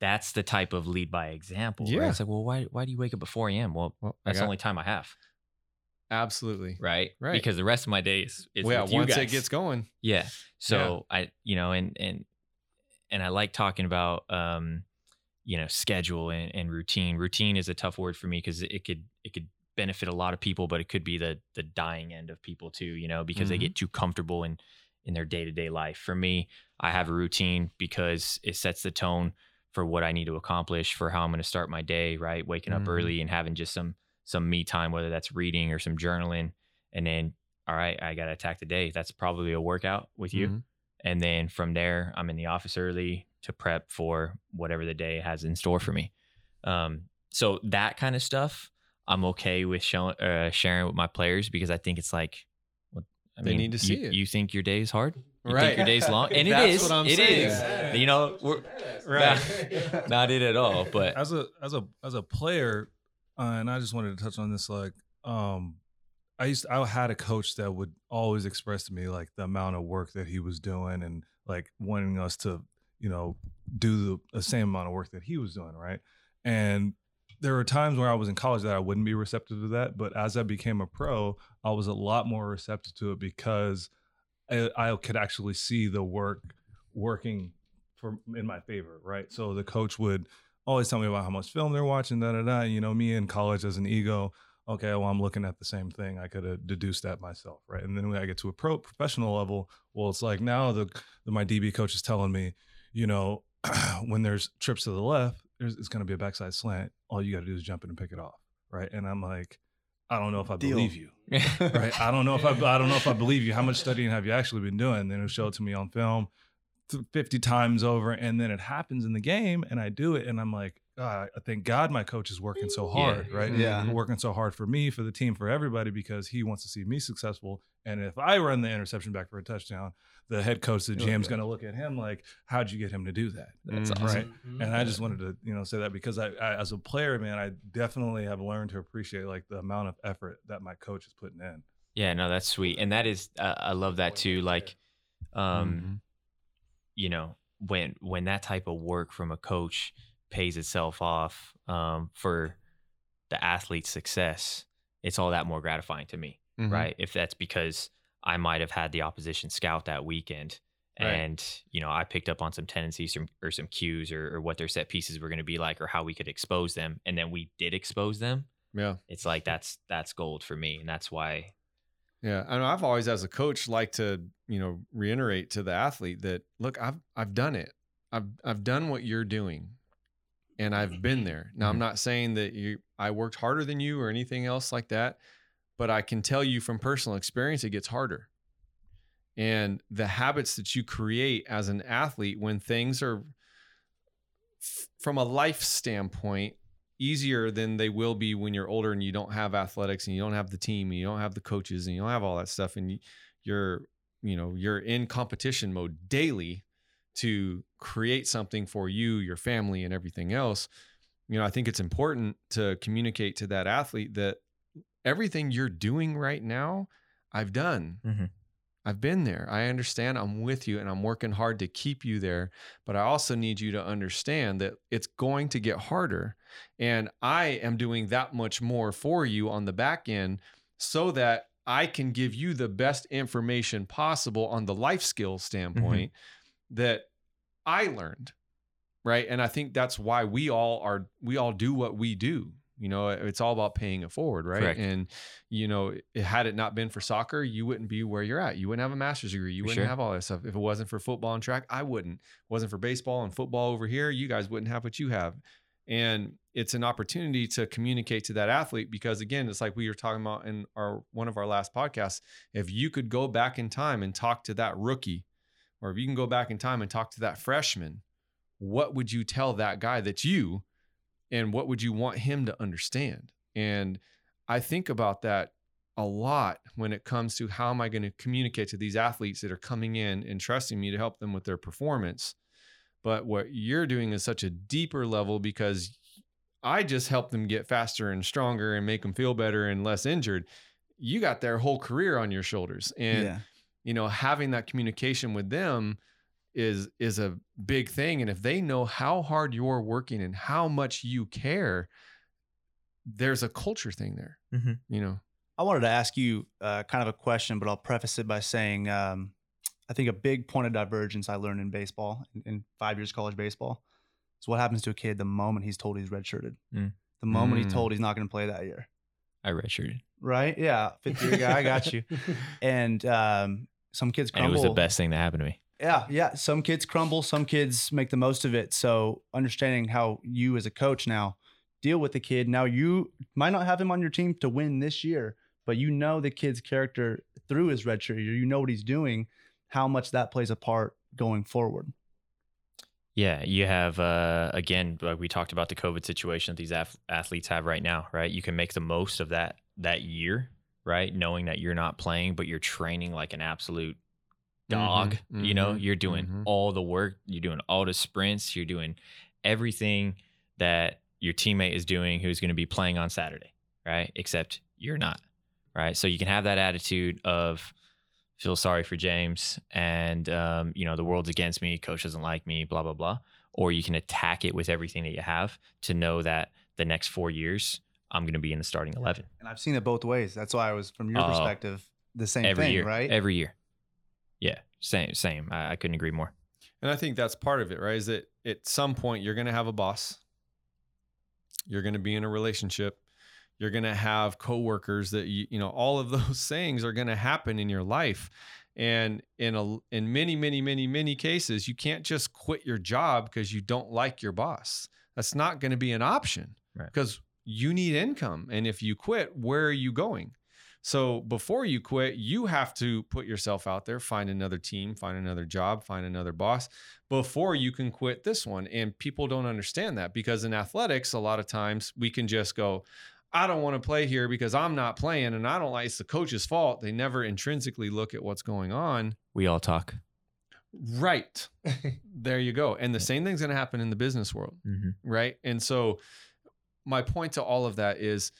that's the type of lead by example. Yeah. Right? It's like, well, why why do you wake up at 4 a.m.? Well, well, that's the only time I have. Absolutely Right. Right. Because the rest of my days is well, yeah once it gets going Yeah. So I, you know, and and and I like talking about um, you know, schedule and, and routine. Routine is a tough word for me because it could it could benefit a lot of people, but it could be the the dying end of people too, you know, because they Mhm. get too comfortable in in their day-to-day life. For me, I have a routine because it sets the tone for what I need to accomplish, for how I'm going to start my day, right? Waking up Mhm. early and having just some some me time, whether that's reading or some journaling, and then all right, I got to attack the day. That's probably a workout with you. Mhm. And then from there, I'm in the office early to prep for whatever the day has in store for me. Um, so that kind of stuff, I'm okay with showing, uh, sharing with my players because I think it's like, well, I They mean, need to see you, it. You think your day is hard? You Right. think your day's long? And it That's what I'm It saying. is. You know, we're Right. not it at all. But as a as a as a player, uh, and I just wanted to touch on this. Like, um, I used I had a coach that would always express to me like the amount of work that he was doing and like wanting us to, you know, do the, the same amount of work that he was doing, right? And there were times where I was in college that I wouldn't be receptive to that, but as I became a pro, I was a lot more receptive to it because I, I could actually see the work working for in my favor, right? So the coach would always tell me about how much film they're watching, da da da. You know, me in college as an ego, okay, well, I'm looking at the same thing. I could have deduced that myself, right? And then when I get to a pro professional level, well, it's like now the, the my DB coach is telling me, you know, when there's trips to the left, there's it's going to be a backside slant. All you got to do is jump in and pick it off, right? And I'm like, I don't know if I Deal. believe you, right? I don't know if I I don't know if I believe you. How much studying have you actually been doing? Then show it to me on film, th- fifty times over, and then it happens in the game, and I do it, and I'm like, God, I thank God my coach is working so hard, right? Yeah. working so hard for me, for the team, for everybody, because he wants to see me successful. And if I run the interception back for a touchdown, the head coach, the GM's going to look at him like, "How'd you get him to do that?" That's Mhm. awesome. Right. And I just wanted to, you know, say that because I, I, as a player, man, I definitely have learned to appreciate like the amount of effort that my coach is putting in. Yeah, no, that's sweet, and that is uh, I love that too. Like, um, Mhm. You know, when when that type of work from a coach pays itself off um, for the athlete's success, it's all that more gratifying to me, Mhm. right? If that's because I might have had the opposition scout that weekend. Right. And you know, I picked up on some tendencies or, or some cues or, or what their set pieces were going to be like, or how we could expose them, and then we did expose them. Yeah. It's like that's that's gold for me, and that's why Yeah, I know. I've always, as a coach, like to you know reiterate to the athlete that look, I've I've done it. I've I've done what you're doing, and I've been mm-hmm. there. Now, I'm mm-hmm. not saying that you I worked harder than you or anything else like that, but I can tell you from personal experience, it gets harder. And the habits that you create as an athlete when things are, f- from a life standpoint, easier than they will be when you're older and you don't have athletics and you don't have the team and you don't have the coaches and you don't have all that stuff and you, you're you know you're in competition mode daily to create something for you your family and everything else you know i think it's important to communicate to that athlete that everything you're doing right now i've done Mhm. I've been there. I understand. I'm with you and I'm working hard to keep you there. But I also need you to understand that it's going to get harder. And I am doing that much more for you on the back end so that I can give you the best information possible on the life skill mm-hmm. standpoint that I learned. Right. And I think that's why we all are, we all do what we do. You know, it's all about paying it forward. Right. Correct. And, you know, it, had it not been for soccer, you wouldn't be where you're at. You wouldn't have a master's degree. You For wouldn't sure. have all that stuff. If it wasn't for football and track, I wouldn't. If it wasn't for baseball and football over here, you guys wouldn't have what you have. And it's an opportunity to communicate to that athlete because again, it's like we were talking about in our one of our last podcasts. If you could go back in time and talk to that rookie, or if you can go back in time and talk to that freshman, what would you tell that guy that's you and what would you want him to understand? And I think about that a lot when it comes to how am I going to communicate to these athletes that are coming in and trusting me to help them with their performance. But what you're doing is such a deeper level because I just help them get faster and stronger and make them feel better and less injured. You got their whole career on your shoulders. And yeah. you know having that communication with them is is a big thing and if they know how hard you're working and how much you care there's a culture thing there Mhm. you know I wanted to ask you uh, kind of a question, but I'll preface it by saying um, I think a big point of divergence I learned in baseball, in, in five years college baseball, is what happens to a kid the moment he's told he's redshirted. Mm. The moment Mm. he's told he's not going to play that year. I redshirted, Right? Yeah. Fifth year guy, I got you. And um, some kids and it was the best thing that happened to me. Yeah, yeah. Some kids crumble, some kids make the most of it. So understanding how you as a coach now deal with the kid. Now you might not have him on your team to win this year, but you know the kid's character through his redshirt year. You know what he's doing, how much that plays a part going forward. Yeah, you have uh, again, like we talked about the COVID situation that these ath- athletes have right now, right? You can make the most of that that year, right? Knowing that you're not playing, but you're training like an absolute dog. Mhm, You know, mhm, you're doing mhm. all the work, you're doing all the sprints, you're doing everything that your teammate is doing who's going to be playing on Saturday, right? Except you're not. right? So you can have that attitude of feel sorry for James and um, you know the world's against me, coach doesn't like me, blah blah blah, or you can attack it with everything that you have to know that the next four years I'm going to be in the starting eleven And I've seen it both ways. That's why I was from your Oh. perspective the same every thing, year, right? Every year, yeah, same same. I, I couldn't agree more. And I think that's part of it, right? Is that at some point you're going to have a boss. You're going to be in a relationship. You're going to have coworkers that you, you know, all of those things are going to happen in your life. And in a in many many many many cases, you can't just quit your job because you don't like your boss. That's not going to be an option Right. because you need income. And if you quit, where are you going? So before you quit, you have to put yourself out there, find another team, find another job, find another boss before you can quit this one. And people don't understand that because in athletics, a lot of times we can just go, I don't want to play here because I'm not playing and I don't like it's the coach's fault. They never intrinsically look at what's going on. We all talk. Right. there you go. And the same thing's going to happen in the business world Mm-hmm. right? And so my point to all of that is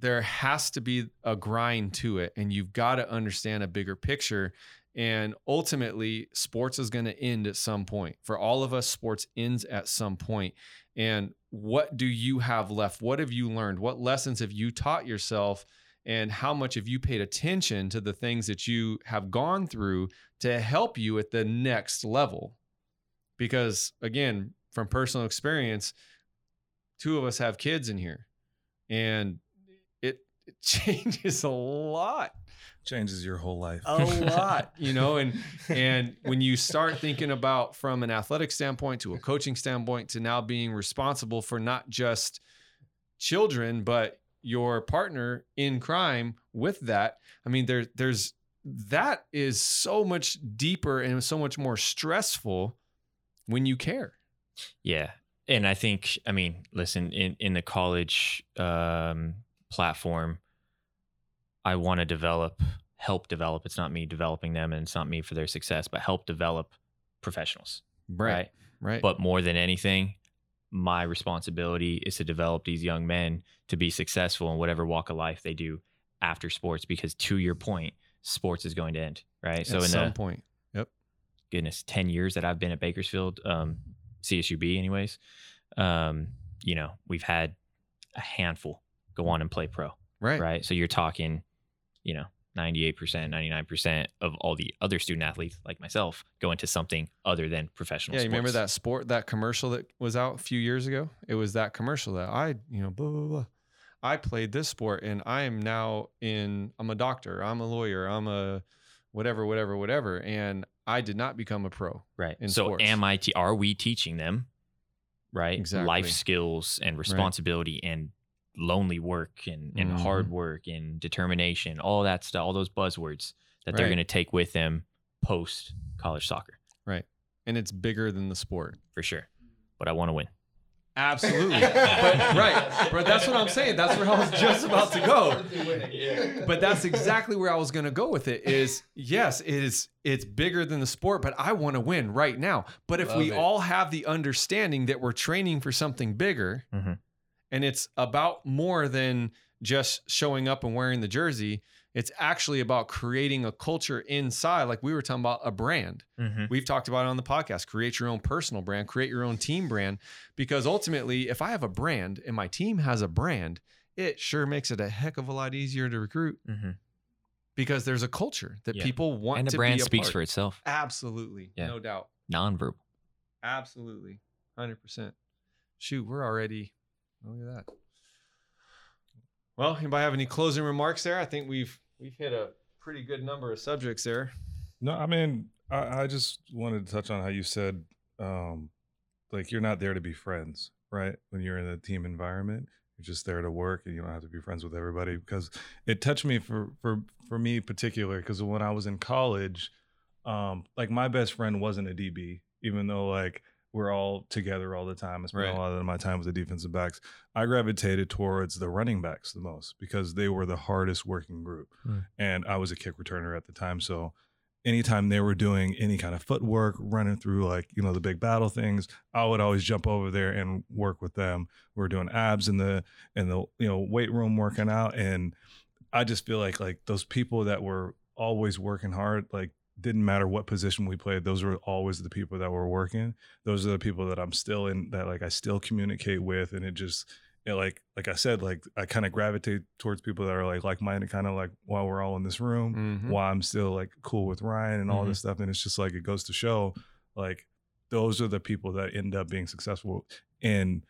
there has to be a grind to it and you've got to understand a bigger picture and ultimately sports is going to end at some point. For all of us sports ends at some point. And what do you have left? What have you learned? What lessons have you taught yourself? And how much have you paid attention to the things that you have gone through to help you at the next level? Because again, from personal experience, two of us have kids in here and it, it changes a lot Changes your whole life. a lot you know and and when you start thinking about from an athletic standpoint to a coaching standpoint to now being responsible for not just children but your partner in crime with that i mean there there's that is so much deeper and so much more stressful when you care Yeah. And I think, I mean, listen, in, in the college um, platform, I want to develop, help develop. It's not me developing them and it's not me for their success, but help develop professionals. Right. right But more than anything, my responsibility is to develop these young men to be successful in whatever walk of life they do after sports. Because to your point, sports is going to end. Right. So at in some the point Yep. goodness, 10 years that I've been at Bakersfield, um, CSUB, anyways, um, you know, we've had a handful go on and play pro, right right? So you're talking, you know, 98%, 99% of all the other student athletes like myself go into something other than professional Yeah, you remember that sport, that commercial that was out a few years ago? It was that commercial that I, you know, blah, blah, blah. I played this sport and I am now in, I'm a doctor, I'm a lawyer, I'm a whatever, whatever, whatever. And I did not become a pro. Right. in so sports. am I, te- are we teaching them, right? Exactly. Life skills and responsibility and lonely work and, and Mhm. hard work and determination, all that stuff, all those buzzwords that they're going to take with them post college soccer Right. And it's bigger than the sport. for sure. But I want to win. Absolutely. but right. But that's what I'm saying. That's where I was just about to go. But that's exactly where I was going to go with it is yes, it is it's bigger than the sport, but I want to win right now. But if Love we it. all have the understanding that we're training for something bigger Mhm. And it's about more than just showing up and wearing the jersey, it's actually about creating a culture inside like we were talking about a brand. Mm-hmm. We've talked about it on the podcast. Create your own personal brand, create your own team brand. Because ultimately, if I have a brand and my team has a brand, it sure makes it a heck of a lot easier to recruit Mm-hmm. because there's a culture that Yeah. people want And the brand a speaks part. for itself. Absolutely. Yeah. No doubt. Nonverbal. Absolutely. 100%. Shoot, we're already, look at that. Well, anybody have any closing remarks there? I think we've we've hit a pretty good number of subjects there. No, I mean, I, I just wanted to touch on how you said, um, like you're not there to be friends, right? When you're in a team environment, you're just there to work, and you don't have to be friends with everybody. Because it touched me for for for me particular, because when I was in college, um, like my best friend wasn't a DB, even though like we're all together all the time. I spent Right. a lot of my time with the defensive backs. I gravitated towards the running backs the most because they were the hardest working group, Mm. and I was a kick returner at the time, so anytime they were doing any kind of footwork, running through like, you know, the big battle things, I would always jump over there and work with them. We are doing abs in the in the, you know, weight room working out and I just feel like like those people that were always working hard, like didn't matter what position we played, those were always the people that were working. Those are the people that I'm still in that like I still communicate with, and it just it like like I said, like I kind of gravitate towards people that are like like minded, kind of like while we're all in this room, Mhm. why I'm still like cool with Ryan and all this stuff, and it's just like it goes to show, like those are the people that end up being successful in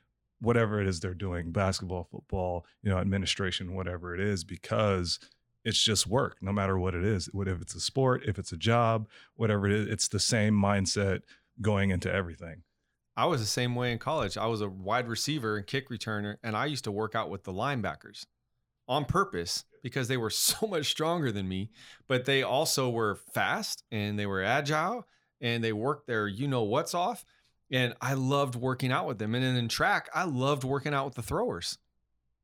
whatever it is they're doing basketball football you know administration whatever it is because it's just work no matter what it is what if it's a sport if it's a job whatever it is it's the same mindset going into everything I was the same way in college. I was a wide receiver and kick returner, and I used to work out with the linebackers on purpose because they were so much stronger than me, but they also were fast and they were agile and they worked their you know what's off. And I loved working out with them. And then in track, I loved working out with the throwers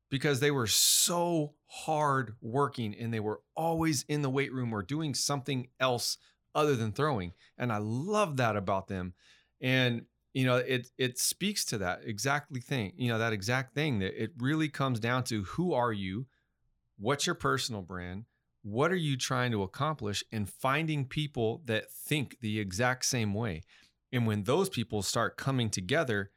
because they were so hard working and they were always in the weight room or doing something else other than throwing. And I love that about them. And you know, it it speaks to that exactly thing, you know, that exact thing that it really comes down to who are you? What's your personal brand? What are you trying to accomplish? And finding people that think the exact same way. And when those people start coming together,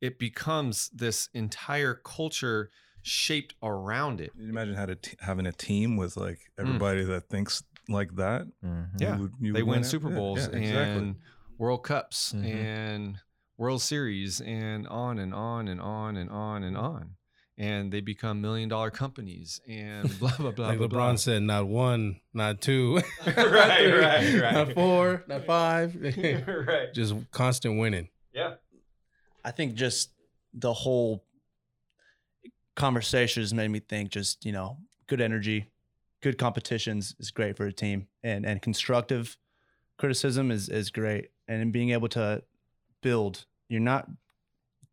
it becomes this entire culture shaped around it. Can you imagine had a t- having a team with like everybody that thinks like that Mhm. Yeah, You would- you they would win. Super Yeah, Bowls yeah, exactly. and World Cups Mhm. and World Series and on and on and on and on and on. And they become million dollar companies and blah blah blah like blah. LeBron blah. said, not one, not two, Right, right, right. not four, not five. right. Just constant winning. Yeah. I think just the whole conversation has made me think just, you know, good energy, good competitions is great for a team and and constructive criticism is is great and in being able to build. You're not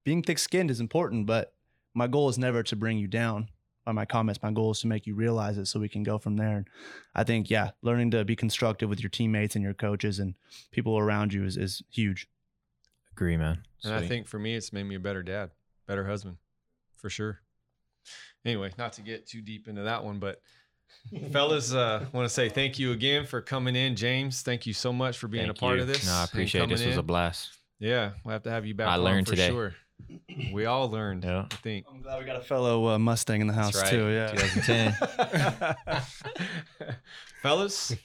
being thick-skinned is important, but my goal is never to bring you down by my comments. My goal is to make you realize it so we can go from there. And I think, yeah, learning to be constructive with your teammates and your coaches and people around you is, is huge. Agree, man. And I think for me, it's made me a better dad, better husband, for sure. Anyway, not to get too deep into that one, but fellas, uh, want to say thank you again for coming in. James, thank you so much for being Thank a part you. of this. No, I appreciate it. This coming was a blast. Yeah, we'll have to have you back. I learned for today. Sure. We all learned. Yeah. I think. I'm glad we got a fellow uh, Mustang in the house right. too. Yeah. 2010. Fellas,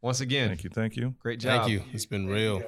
once again, thank you thank you great job. Thank you. It's been real.